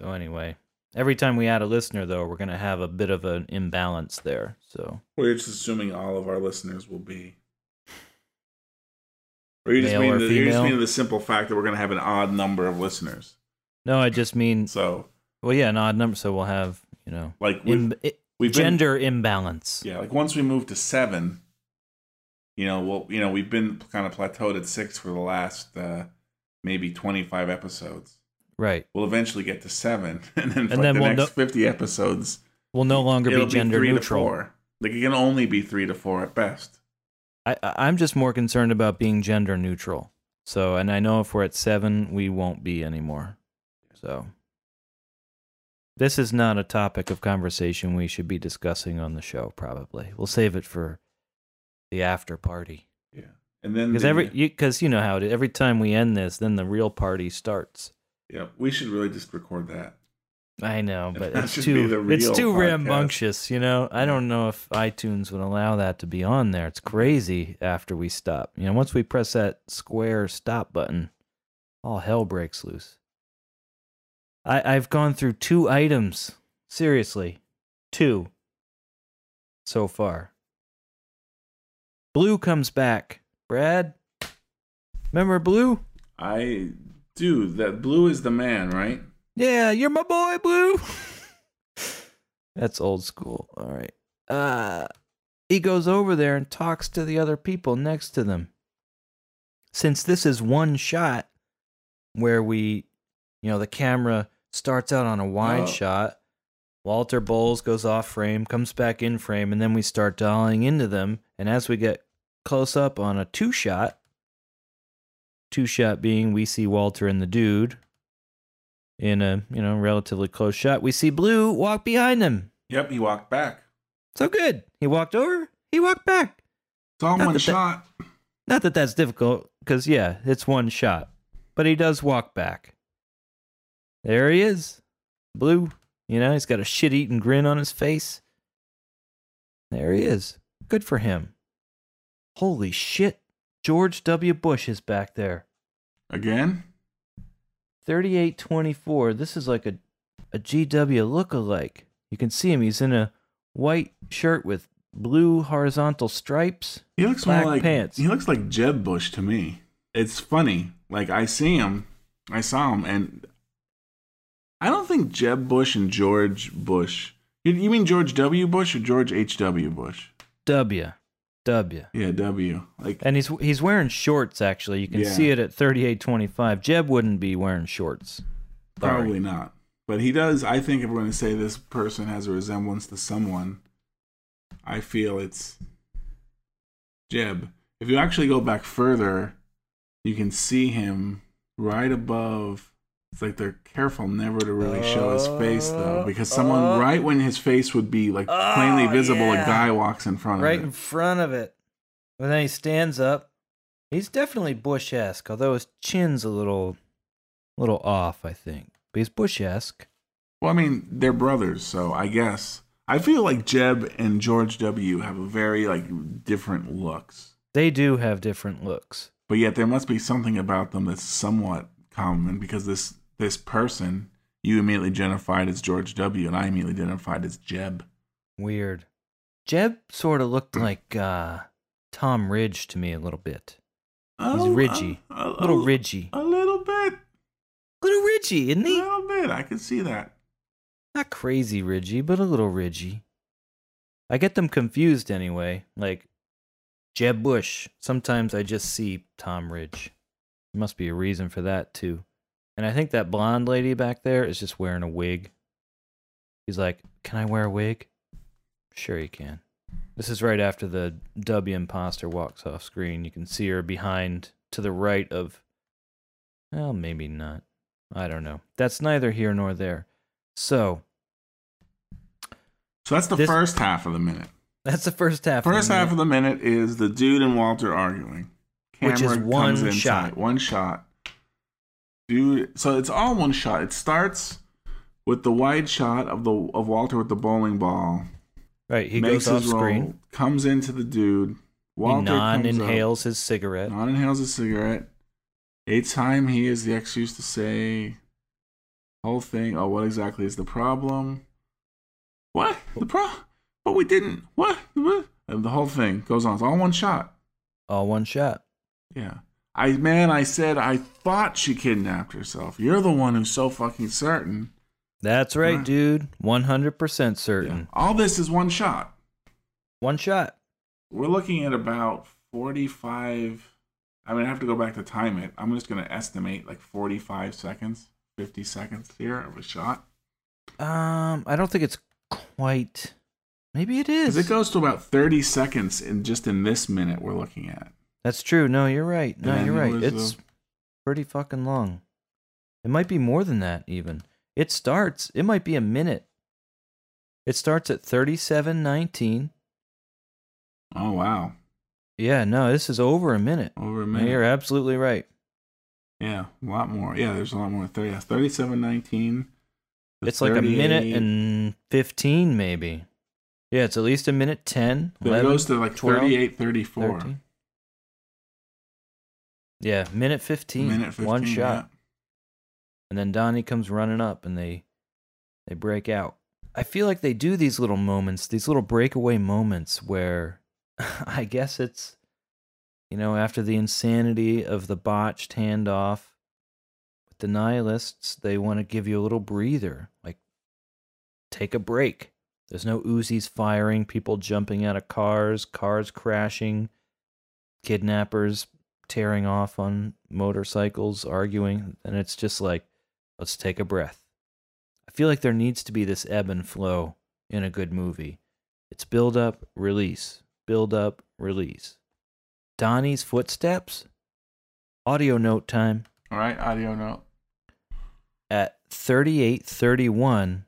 So anyway, every time we add a listener, though, we're gonna have a bit of an imbalance there. So We're just assuming all of our listeners will be. Or you just Male mean or the, you just mean the simple fact that we're going to have an odd number of listeners. no, I just mean So, well, yeah, an odd number. So we'll have you know like we've, Im- we've been- gender imbalance. yeah, like once we move to seven, you know, well, you know, we've been kind of plateaued at six for the last uh, maybe twenty-five episodes. Right. We'll eventually get to seven, [laughs] and then And like then the we'll next no- fifty episodes, Will no longer be gender three neutral. to four. Like it can only be three to four at best. I, I'm just more concerned about being gender neutral. So, and I know if we're at seven, we won't be anymore. So, this is not a topic of conversation we should be discussing on the show. Probably we'll save it for the after party. Yeah, and then Because the- every because you know how it is. Every time we end this, then the real party starts. yeah, we should really just record that. I know, but it's should be the too it's too podcast. rambunctious. You know, I don't know if iTunes would allow that to be on there. It's crazy after we stop. You know, once we press that square stop button, all hell breaks loose. I I've gone through two items. Seriously, two. So far. Blue comes back. Brad, remember Blue? I do. That blue is the man, right? Yeah, you're my boy, Blue. [laughs] That's old school. All right. Uh he goes over there and talks to the other people next to them. Since this is one shot where we, you know, the camera starts out on a wide Oh. shot, Walter bowls goes off frame, comes back in frame, and then we start dialing into them. And as we get close up on a two shot, two shot being we see Walter and the dude, in a you know relatively close shot, we see Blue walk behind them. Yep, he walked back. So good. He walked over. He walked back. It's all Not one that that- shot. Not that that's difficult, because yeah, it's one shot, but he does walk back. There he is. Blue. You know, he's got a shit eating grin on his face. There he is. Good for him. Holy shit. George W. Bush is back there. Again? 3824. This is like a, a GW look-alike. You can see him. He's in a white shirt with blue horizontal stripes. He looks black more like pants. he looks like Jeb Bush to me. It's funny. Like I see him, I saw him, and I don't think Jeb Bush and George Bush. You, you mean George W. Bush or George H. W. Bush? W. W. Yeah, W. Like And he's he's wearing shorts actually. You can Yeah. see it at 3825. Jeb wouldn't be wearing shorts. Sorry. probably not. But he does. I think if we're going to say this person has a resemblance to someone, I feel it's Jeb. If you actually go back further, you can see him right above. It's like they're careful never to really show his face though, uh, because someone uh. right when his face would be like plainly Oh, visible, yeah. a guy walks in front Right of it. Right in front of it. And then he stands up. He's definitely Bush-esque, although his chin's a little little off, I think. But he's Bush-esque. Well, I mean, they're brothers, so I guess I feel like Jeb and George W have a very like different looks. They do have different looks. but yet there must be something about them that's somewhat common because this this person you immediately identified as George W. and I immediately identified as Jeb. Weird. Jeb sort of looked [clears throat] like uh, Tom Ridge to me a little bit. He's Oh, ridgy. a, a, little ridgy. a little bit, A Little ridgy, isn't he? a little bit. I can see that. Not crazy ridgy, but a little ridgy. I get them confused anyway. Like Jeb Bush. Sometimes I just see Tom Ridge. There must be a reason for that too. And I think that blonde lady back there is just wearing a wig. He's like, "Can I wear a wig?" Sure you can. This is right after the W imposter walks off screen. You can see her behind to the right of well, maybe not. I don't know. That's neither here nor there. So, So that's the This- first half of the minute. That's the first half. First of the half minute. of the minute is the dude and Walter arguing. Which is one inside. shot. One shot. Dude, so it's all one shot. It starts with the wide shot of the of Walter with the bowling ball. right. He makes goes off his roll, screen. comes into the dude. Walter he non-inhales his cigarette. non-inhales his cigarette. A time he is the ex used to say, whole thing. Oh, what exactly is the problem? What the pro? But we didn't. What? What? And the whole thing goes on. It's all one shot. All one shot. Yeah. I man, I said I thought she kidnapped herself. You're the one who's so fucking certain. That's right, Right. dude. One hundred percent Yeah. certain. All this is one shot. One shot. We're looking at about 45. I mean, I have to go back to time it. I'm just going to estimate like 45 seconds, 50 seconds here of a shot. Um, I don't think it's quite. Maybe it is. It goes to about 30 seconds in just in this minute we're looking at. That's true. No, you're right. No, you're right. It's uh, pretty fucking long. It might be more than that even. It starts. It might be a minute. It starts at thirty-seven nineteen. Oh, wow. Yeah, no, this is over a minute. Over a No, minute. You're absolutely right. Yeah, a lot more. Yeah, there's a lot more. 30, yeah, 37.19. It's like a minute and 15, maybe. Yeah, it's at least a minute 10. Then it goes to like 12, 38, 34. 13. Yeah, minute 15. Minute 15. one shot. yeah. And then Donnie comes running up and they they break out. I feel like they do these little moments, these little breakaway moments where [laughs] I guess it's you know, after the insanity of the botched handoff with the nihilists, they want to give you a little breather, like take a break. There's no Uzis firing, people jumping out of cars, cars crashing, kidnappers tearing off on motorcycles, arguing, and it's just like, let's take a breath. I feel like there needs to be this ebb and flow in a good movie. It's build up, release, build up, release. Donnie's footsteps. Audio note time All right, audio note. at 3831.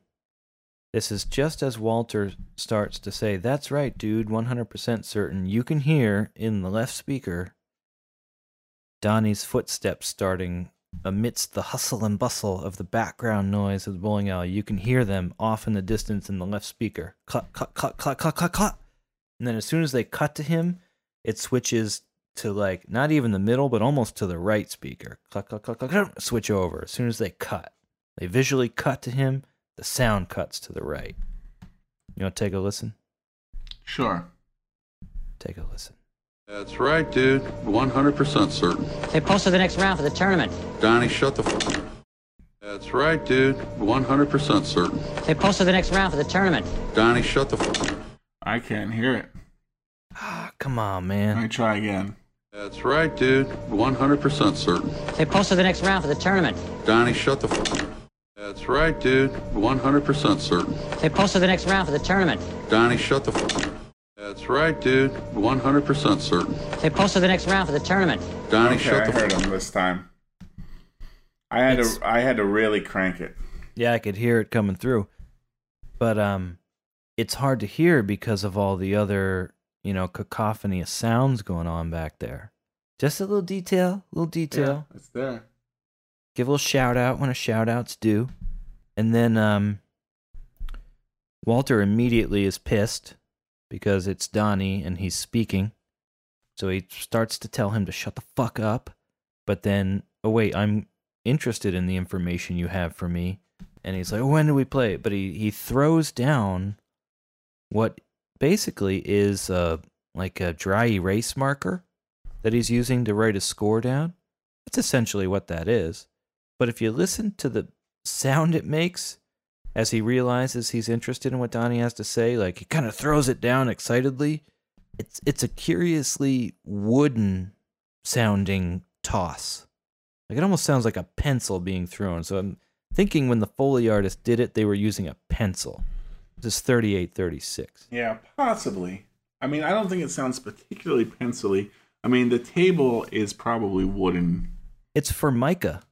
This is just as Walter starts to say, That's right, dude, 100% certain. You can hear in the left speaker Donnie's footsteps starting amidst the hustle and bustle of the background noise of the bowling alley, you can hear them off in the distance in the left speaker. Cut, cut, cut, cut, cut, cut, cut. And then as soon as they cut to him, it switches to like not even the middle, but almost to the right speaker. Cut, cut, cut, cut, cut. Switch over. As soon as they cut, they visually cut to him. The sound cuts to the right. You want to take a listen? Sure. Take a listen. That's right, dude. 100% certain. They posted the next round for the tournament. Donnie, shut the f- up. That's right, dude. 100% certain. They posted the next round for the tournament. Donnie, shut the f- up. I can't hear it. Ah, come on, man. Let me try again. That's right, dude. 100% certain. They posted the next round for the tournament. Donnie, shut the f- up. That's right, dude. 100% certain. They posted the next round for the tournament. Donnie, shut the f- up. That's right, dude. 100% certain. They posted the next round for the tournament. Donnie, okay, shut I the heard f- him this time. I had It's- to. I had to really crank it. Yeah, I could hear it coming through. But um it's hard to hear because of all the other, you know, cacophony of sounds going on back there. Just a little detail, little detail. Yeah, it's there. Give a little shout out when a shout out's due. And then um Walter immediately is pissed because it's Donnie and he's speaking. So he starts to tell him to shut the fuck up. But then, oh wait, I'm interested in the information you have for me. And he's like, when do we play? But he, he throws down what basically is uh, like a dry erase marker that he's using to write a score down. That's essentially what that is. But if you listen to the sound it makes as he realizes he's interested in what Donnie has to say, like he kind of throws it down excitedly. It's it's a curiously wooden sounding toss. Like it almost sounds like a pencil being thrown. So I'm thinking when the Foley artist did it, they were using a pencil. This is 3836. Yeah, possibly. I mean, I don't think it sounds particularly pencily. I mean, the table is probably wooden. It's for Formica.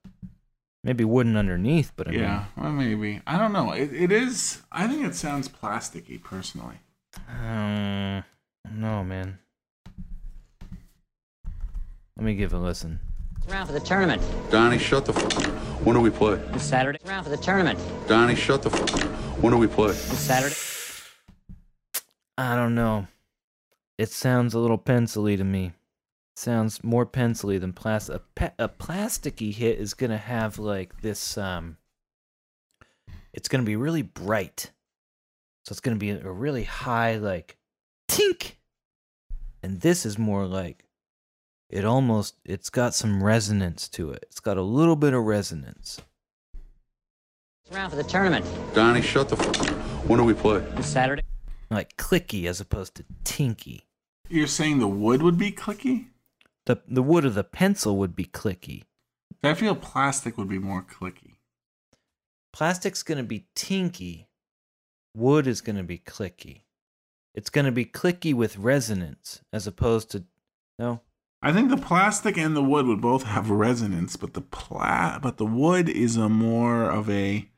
Maybe wooden underneath, but I mean, Yeah, well, maybe. I don't know. It, it is. I think it sounds plasticky, personally. Um, no, man. Let me give a listen. Round for the tournament. Donnie, shut the f- up. When do we play? This Saturday. Round for the tournament. Donnie, shut the f- up. When do we play? This Saturday. I don't know. It sounds a little pencily to me. Sounds more pencily than plastic. A, pe- a plasticky hit is gonna have like this. Um, it's gonna be really bright, so it's gonna be a really high like tink, and this is more like it almost. It's got some resonance to it. It's got a little bit of resonance. Round for the tournament. Donnie, shut the f- up. When do we play? This Saturday. like clicky as opposed to tinky. You're saying the wood would be clicky? The the wood of the pencil would be clicky. I feel plastic would be more clicky. Plastic's gonna be tinky. Wood is gonna be clicky. It's gonna be clicky with resonance as opposed to no. I think the plastic and the wood would both have resonance, but the pla- but the wood is a more of a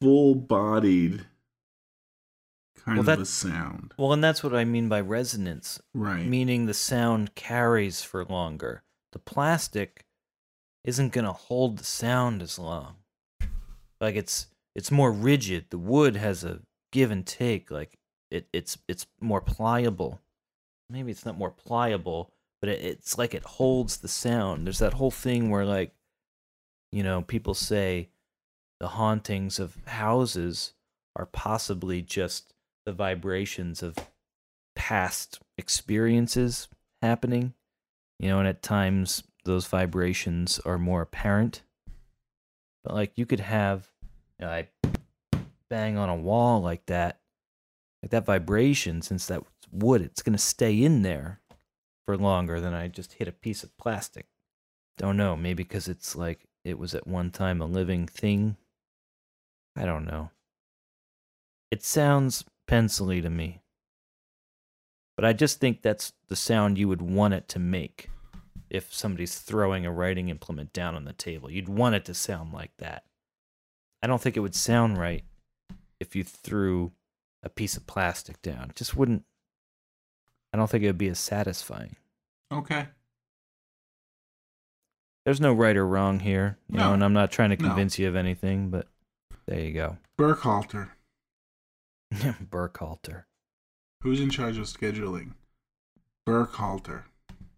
full-bodied kind Well, of that- a sound. Well, and that's what I mean by resonance, Right. meaning the sound carries for longer. The plastic isn't gonna hold the sound as long. Like it's it's more rigid. The wood has a give and take. Like it it's it's more pliable. Maybe it's not more pliable, but it, it's like it holds the sound. There's that whole thing where like you know people say the hauntings of houses are possibly just the vibrations of past experiences happening you know and at times those vibrations are more apparent. But like you could have you know, i bang on a wall like that like that vibration since that's wood it's going to stay in there for longer than i just hit a piece of plastic. Don't know maybe because it's like it was at one time a living thing. I don't know. It sounds pencily to me but I just think that's the sound you would want it to make if somebody's throwing a writing implement down on the table. You'd want it to sound like that. I don't think it would sound right if you threw a piece of plastic down. It just wouldn't. I don't think it would be as satisfying. Okay. There's no right or wrong here, you know, and I'm not trying to No. convince you of anything, but there you go. Burkhalter. [laughs] Burkhalter. Who's in charge of scheduling? Burkhalter.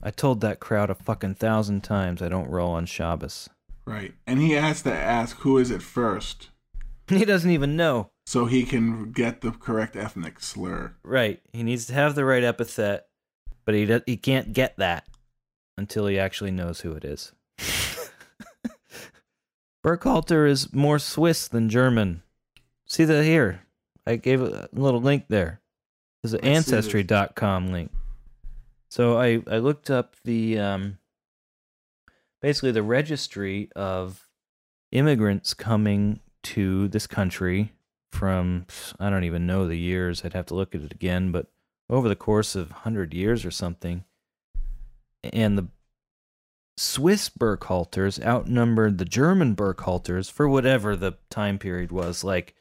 I told that crowd a fucking thousand times I don't roll on Shabbos. Right. And he has to ask who is it first [laughs] He doesn't even know. so he can get the correct ethnic slur. Right. He needs to have the right epithet, but he do- he can't get that until he actually knows who it is. [laughs] Burkhalter is more Swiss than German. See that here? I gave a little link there. There's an I see this. ancestry.com link. So I I looked up the um basically the registry of immigrants coming to this country from I don't even know the years. I'd have to look at it again, but over the course of 100 years or something. And the Swiss Burkhalters outnumbered the German Burkhalters for whatever the time period was, like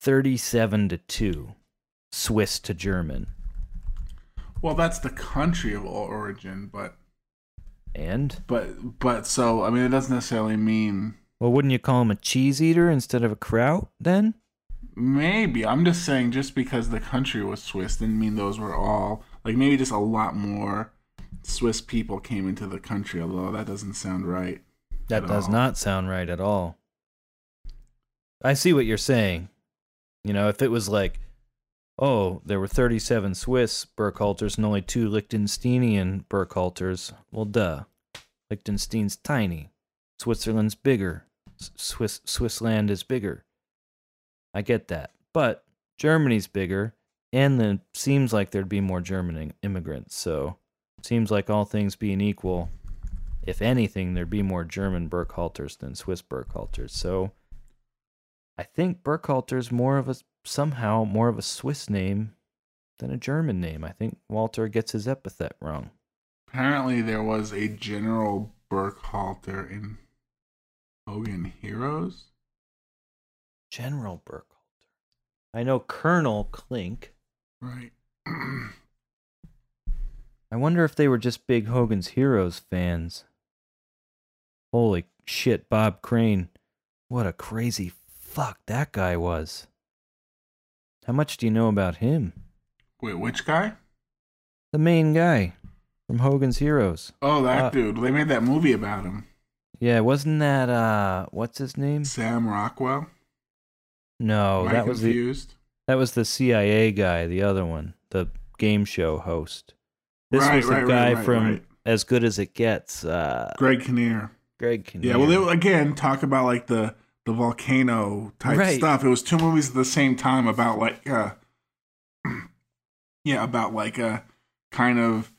37 to 2. Swiss to German. Well, that's the country of origin, but And but but so I mean it doesn't necessarily mean well, wouldn't you call him a cheese eater instead of a kraut then? maybe. I'm just saying just because the country was Swiss didn't mean those were all like maybe just a lot more Swiss people came into the country, although that doesn't sound right. That does all. not sound right at all. I see what you're saying. You know, if it was like, oh, there were 37 Swiss Burkhalters and only two Liechtensteinian Burkhalters, well, duh. Liechtenstein's tiny. Switzerland's bigger. Swiss Swissland is bigger. I get that. But Germany's bigger, and then it seems like there'd be more German immigrants. So, seems like all things being equal, if anything, there'd be more German Burkhalters than Swiss Burkhalters. So, I think Burkhalter's more of a somehow more of a Swiss name than a German name. I think Walter gets his epithet wrong. Apparently there was a General Burkhalter in Hogan Heroes. General Burkhalter. I know Colonel Klink. Right. [clears throat] I wonder if they were just big Hogan's Heroes fans. Holy shit, Bob Crane. What a crazy fuck that guy was. How much do you know about him? Wait, which guy? The main guy from Hogan's Heroes. Oh, that Uh, dude. They made that movie about him. Yeah, wasn't that uh what's his name? Sam Rockwell. No, Am I that was the that was the CIA guy, the other one, the game show host. This Right, was the right, guy right, from. As Good as It Gets, uh Greg Kinnear. Greg Kinnear. Yeah, well, they, again, talk about like the the volcano type Right. stuff. It was two movies at the same time about like, uh, [clears throat] yeah, about like a kind of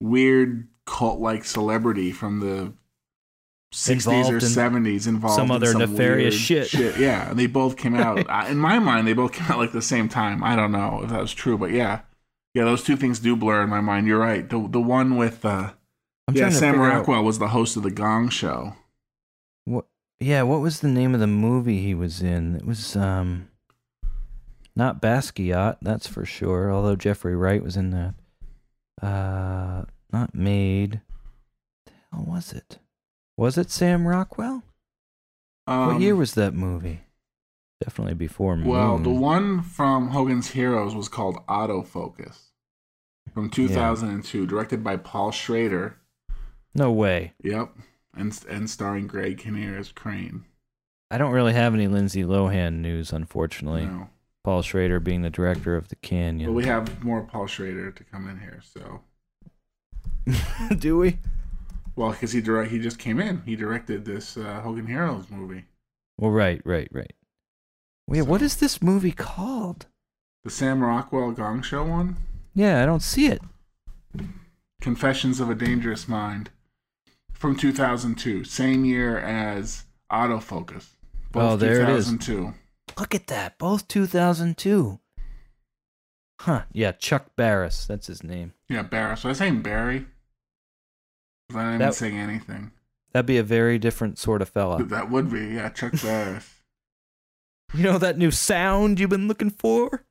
weird cult like celebrity from the sixties or seventies involved some in other some nefarious weird shit. Yeah, and they both came out. [laughs] I- in my mind, they both came out like the same time. I don't know if that was true, but yeah, yeah, those two things do blur in my mind. You're right. The the one with uh, I'm yeah, Sam figure out- Rockwell was the host of the Gong Show. What? Yeah, what was the name of the movie he was in? It was um, not Basquiat, that's for sure. Although Jeffrey Wright was in that. Uh, not Made. The hell was it? Was it Sam Rockwell? Um, what year was that movie? Definitely before Moon. Well, the one from Hogan's Heroes was called Autofocus from 2002, directed by Paul Schrader. No way. Yep, and and starring Greg Kinnear as Crane. I don't really have any Lindsay Lohan news, unfortunately. No. Paul Schrader being the director of The Canyon. But we have more Paul Schrader to come in here. So, [laughs] Do we? well, because he direct he just came in. He directed this uh, Hogan Heroes movie, Well, right, right, right. Wait, what is this movie called? the Sam Rockwell Gong Show one. Yeah, I don't see it. Confessions of a Dangerous Mind from 2002, same year as Autofocus. Oh, there it is. Look at that. Both 2002. Huh. Yeah, Chuck Barris. That's his name. Yeah, Barris. Was I saying Barry? I didn't That- say anything. That'd be a very different sort of fella. That would be, yeah, Chuck [laughs] Barris. You know that new sound you've been looking for?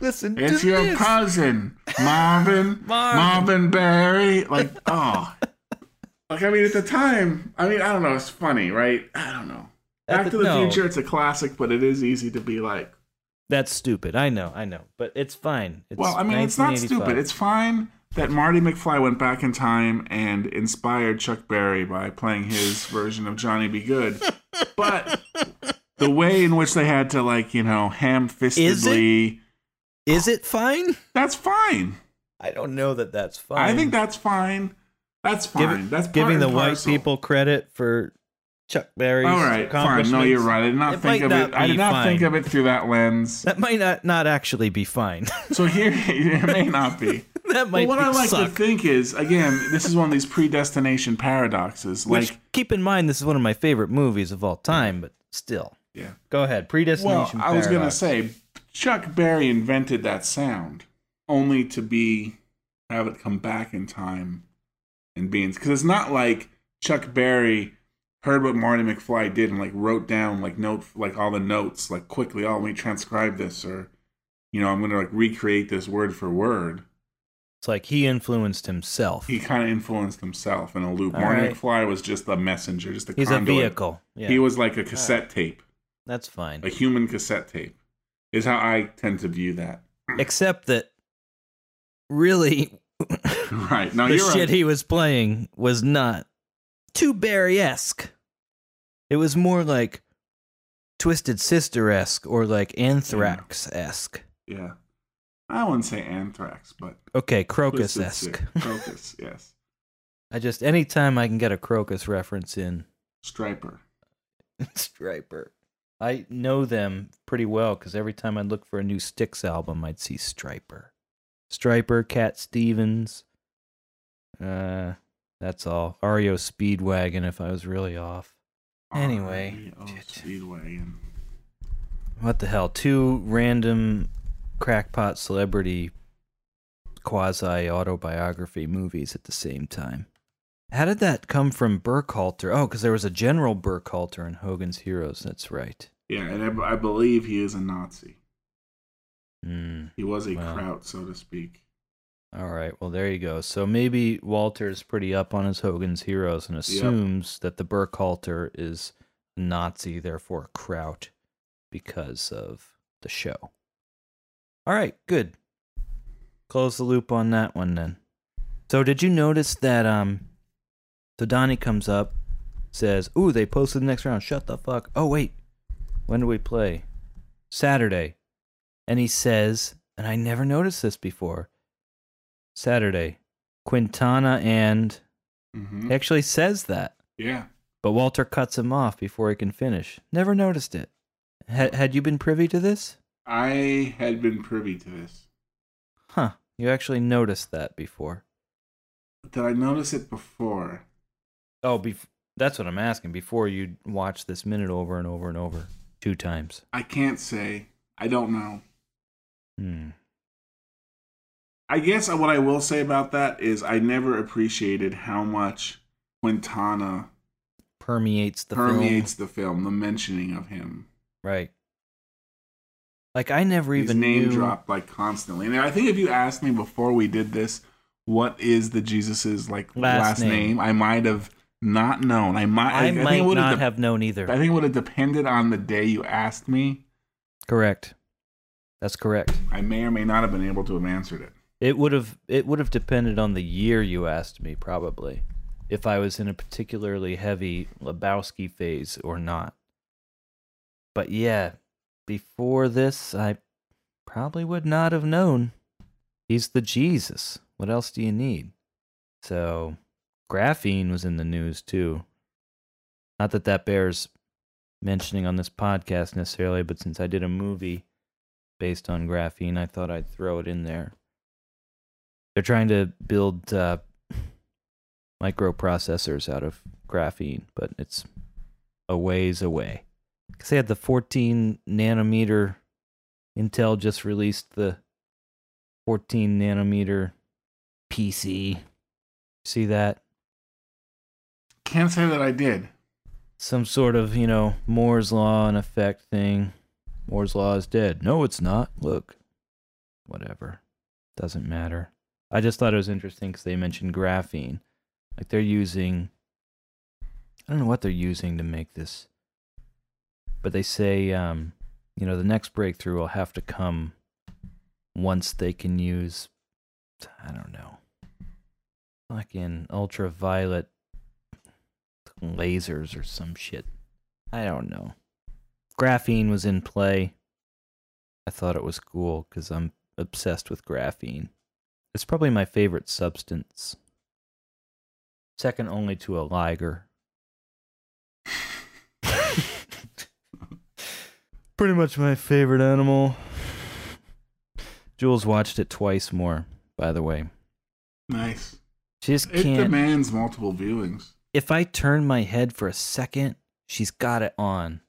Listen it's your this. cousin, Marvin, [laughs] Marvin. Marvin Berry. Like, oh, [laughs] Like I mean, at the time, I mean, I don't know. It's funny, right? I don't know. Back the- to the no. Future, it's a classic, but it is easy to be like, That's stupid. I know, I know, but it's fine. It's well, I mean, it's not stupid. It's fine that Marty McFly went back in time and inspired Chuck Berry by playing his [laughs] version of Johnny B. Goode, but the way in which they had to, like, you know, ham-fistedly, Is it, is it fine? that's fine. I don't know that that's fine. I think that's fine. That's Give- fine. that's giving the white people credit for Chuck Berry's All right, fine. No, you're right. I did not It think of not it. I did not fine. think of it through that lens. That might not not actually be fine. [laughs] So here, it may not be. [laughs] that might But what I like suck. to think is, again, this is one of these predestination paradoxes. Which Like, keep in mind, this is one of my favorite movies of all time, but still. yeah. Go ahead. Predestination. Well. I was gonna say, Chuck Berry invented that sound, only to be have it come back in time and beans because it's not like Chuck Berry heard what Marty McFly did and like wrote down like note like all the notes like quickly. Oh, let me transcribe this, or you know, I'm gonna like recreate this word for word. It's like he influenced himself. He kind of influenced himself in a loop. All Marty right. McFly was just a messenger, just a He's a vehicle. Yeah, He was like a cassette tape, that's fine. a human cassette tape, is how I tend to view that. [clears throat] Except that, really, [laughs] Right. No, the shit right. he was playing was not too Berry esque. It was more like Twisted Sister esque or like Anthrax esque. yeah. I wouldn't say anthrax, but Okay, Krokus esque. Krokus, yes. I just anytime I can get a Krokus reference in Stryper. [laughs] Stryper. I know them pretty well because every time I'd look for a new Styx album, I'd see Stryper. Stryper, Cat Stevens. Uh, that's all. REO Speedwagon if I was really off. Anyway. Speedwagon. What the hell? Two random crackpot celebrity quasi autobiography movies at the same time. How did that come from Burkhalter? Oh, because there was a General Burkhalter in Hogan's Heroes. That's right. Yeah, and I, I believe he is a Nazi. Hmm. He was a Wow. kraut, so to speak. All right. Well, there you go. So maybe Walter's pretty up on his Hogan's Heroes and assumes that the Burkhalter is Nazi, therefore Kraut, because of the show. All right. Good. Close the loop on that one then. So did you notice that? Um. So Donnie comes up, says, "Ooh, they posted the next round. Shut the fuck. Oh wait, when do we play? Saturday." And he says, and I never noticed this before. Saturday. Quintana and hmm he actually says that, Yeah. but Walter cuts him off before he can finish. Never noticed it. Had had you been privy to this? I had been privy to this. Huh. You actually noticed that before. Did I notice it before? Oh, bef- that's what I'm asking. Before you watch this minute over and over and over two times. I can't say. I don't know. Hmm. I guess what I will say about that is I never appreciated how much Quintana Permeates the permeates film. the film, the mentioning of him. Right. Like I never He's even name knew. dropped like constantly. And I think if you asked me before we did this, what is the Jesus's like Last last, name. name. I might have not known. I might. I, it might not dep- have known either. I think it would have depended on the day you asked me. Correct. That's correct. I may or may not have been able to have answered it. It would have it would have depended on the year you asked me probably if I was in a particularly heavy Lebowski phase or not. But yeah, before this I probably would not have known. He's the Jesus. What else do you need? So, graphene was in the news too. Not that that bears mentioning on this podcast necessarily, but since I did a movie based on graphene, I thought I'd throw it in there. They're trying to build uh, microprocessors out of graphene, but it's a ways away. Because they had the 14 nanometer. Intel just released the 14 nanometer PC. See that? Can't say that I did. Some sort of, you know, Moore's Law and effect thing. Moore's Law is dead. No, it's not. Look. Whatever. Doesn't matter. I just thought it was interesting because they mentioned graphene. Like they're using I don't know what they're using to make this, but they say, um, you know, the next breakthrough will have to come once they can use, I don't know, fucking ultraviolet lasers or some shit. I don't know. Graphene was in play. I thought it was cool because I'm obsessed with graphene. It's probably my favorite substance. Second only to a liger. [laughs] Pretty much my favorite animal. Jules watched it twice more, by the way. Nice. She just It can't. It demands multiple viewings. if I turn my head for a second, she's got it on.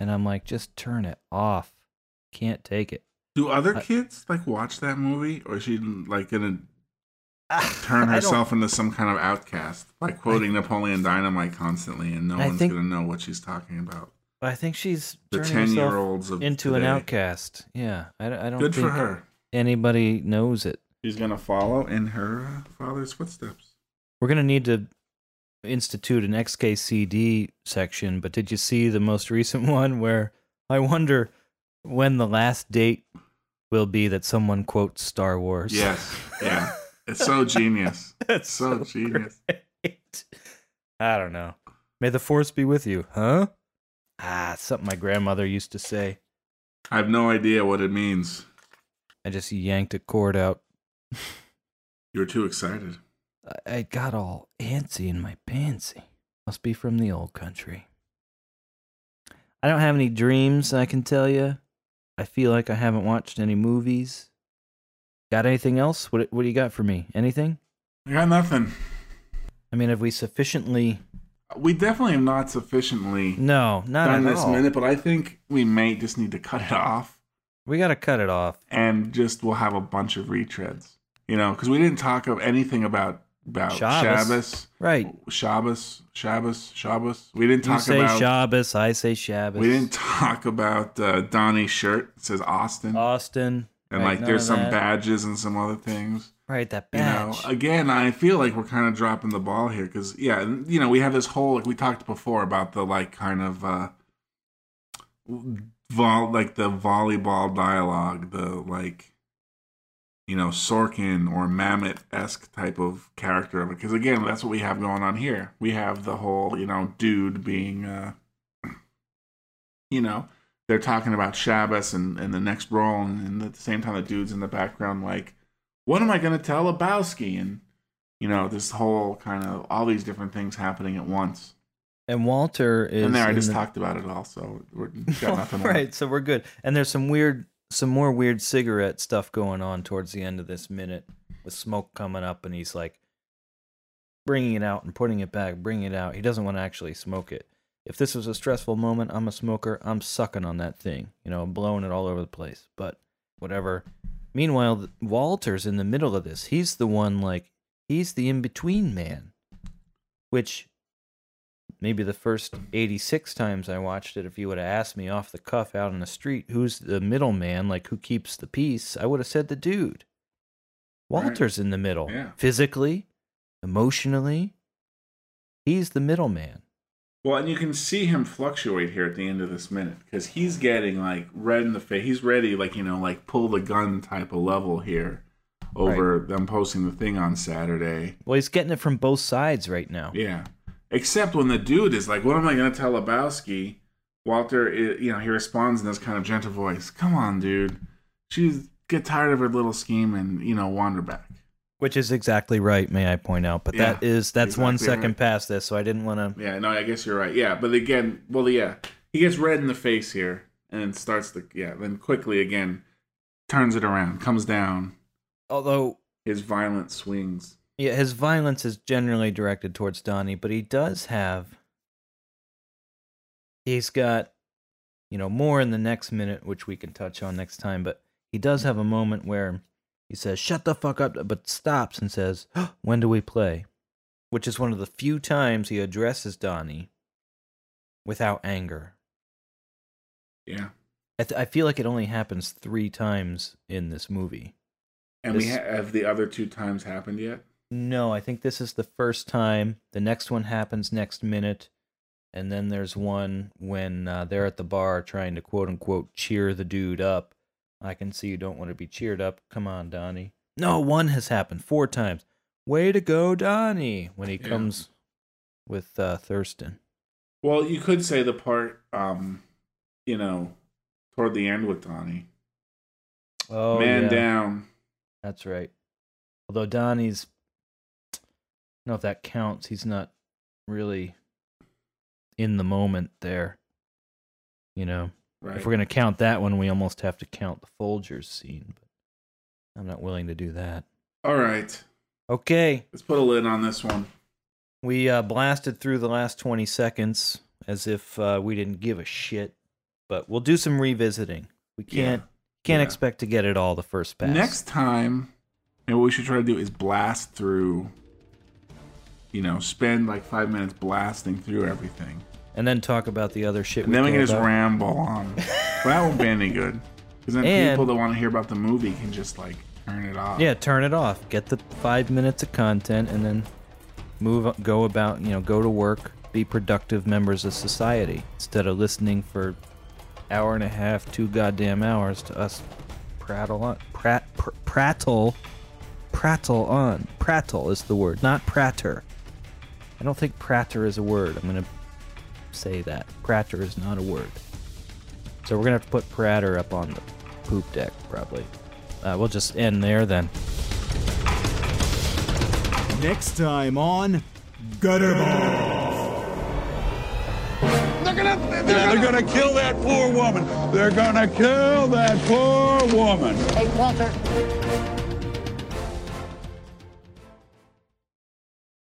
And I'm like, just turn it off. Can't take it. Do other I- kids like watch that movie, or is she like gonna [sighs] turn herself into some kind of outcast by quoting Napoleon Dynamite constantly, and no I one's think- gonna know what she's talking about? I think she's The ten-year-olds into an outcast. Yeah, I, I don't Good think for her. anybody knows it. She's gonna follow in her uh, father's footsteps. We're gonna need to institute an XKCD section. But did you see the most recent [laughs] one where I wonder when the last date will be that someone quotes Star Wars? Yes, yeah, [laughs] it's so genius. It's so genius. great. I don't know. May the force be with you, huh? Ah, something my grandmother used to say. I have no idea what it means. I just yanked a cord out. You're too excited. I- I got all antsy in my pantsy. Must be from the old country. I don't have any dreams, I can tell you. I feel like I haven't watched any movies. Got anything else? What What do you got for me? Anything? I got nothing. I mean, have we sufficiently? We definitely have not sufficiently No, not done this all. minute, but I think we may just need to cut it off. We got to cut it off. and just we'll have a bunch of retreads. You know, because we didn't talk of anything about about Shabbos. Shabbos, Right. Shabbos, Shabbos, Shabbos. We didn't You talk say about. Shabbos, I say Shabbos. we didn't talk about uh, Donnie's shirt. It says Austin, Austin. and right, like there's some that. badges and some other things. Right, that You know, again, I feel like we're kind of dropping the ball here because yeah, you know, we have this whole like we talked before about the like kind of uh, vol like the volleyball dialogue, the like you know Sorkin or Mamet esque type of character of it. because again, that's what we have going on here. We have the whole you know dude being uh, [clears throat] you know they're talking about Shabbos and, and the next role, and, and at the same time, the dude's in the background like what am I going to tell Lebowski? And, you know, this whole kind of all these different things happening at once. and Walter is. and there, I just the- talked about it all, so we're got [laughs] nothing right, so we're good. And there's some weird, some more weird cigarette stuff going on towards the end of this minute with smoke coming up, and he's like bringing it out and putting it back, bringing it out. He doesn't want to actually smoke it. If this was a stressful moment, I'm a smoker. I'm sucking on that thing, you know, blowing it all over the place. But whatever. Meanwhile, Walter's in the middle of this. He's the one like he's the in between man, which maybe the first 86 times I watched it, if you would have asked me off the cuff out on the street, who's the middleman, like who keeps the peace, I would have said the dude. Right. Walter's in the middle. Yeah. Physically, emotionally, he's the middleman. Well, and you can see him fluctuate here at the end of this minute because he's getting like red in the face. He's ready, like, you know, like pull the gun type of level here over them posting the thing on Saturday. Well, he's getting it from both sides right now. Yeah. Except when the dude is like, "What am I going to tell Lebowski?" Walter, i- you know, he responds in this kind of gentle voice. Come on, dude. She's get tired of her little scheme and you know wander back. Which is exactly right, may I point out. But that Yeah, is that's one exactly second right. past this, so I didn't want to. Yeah, no, I guess you're right. Yeah, but again, well, yeah, he gets red in the face here and starts the yeah, then quickly again turns it around, comes down. Although His violent swings. Yeah, his violence is generally directed towards Donnie, but he does have. He's got, you know, more in the next minute, which we can touch on next time, but he does have a moment where he says, shut the fuck up, but stops and says, [gasps] when do we play? Which is one of the few times he addresses Donnie without anger. Yeah, I, th- I feel like it only happens three times in this movie. and we ha- have the other two times happened yet. No, I think this is the first time. The next one happens next minute. And then there's one when uh, they're at the bar trying to quote unquote cheer the dude up. I can see you don't want to be cheered up. Come on, Donnie. No, one has happened four times. Way to go, Donnie, when he Yeah. comes with uh, Thurston. Well, you could say the part, um, you know, toward the end with Donnie. Oh, Man yeah. down. That's right. Although Donnie's, know if that counts. He's not really in the moment there. You know, Right. if we're gonna count that one, we almost have to count the Folgers scene. But I'm not willing to do that. All right. Okay, Let's put a lid on this one. we uh, blasted through the last 20 seconds as if uh, we didn't give a shit. But we'll do some revisiting. We can't can't Yeah. expect to get it all the first pass. Next time, and what we should try to do is blast through, you know, spend like five minutes blasting through everything. and then talk about the other shit. And then we can just about. ramble on. [laughs] but that won't be any good. Because then And- people that want to hear about the movie can just like turn it off. Yeah, turn it off. Get the five minutes of content, and then move. Go about. You know, go to work. Be productive members of society instead of listening for hour and a half, two goddamn hours to us prattle on. Prat, pr- prattle, prattle on. Prattle is the word, not pratter. I don't think pratter is a word. I'm gonna say that pratter is not a word. So we're gonna have to put pratter up on the poop deck probably. Uh, we'll just end there then. Next time on Gutterball. They're gonna. They're, They're gonna. gonna kill that poor woman. They're gonna kill that poor woman. Hey, Walter.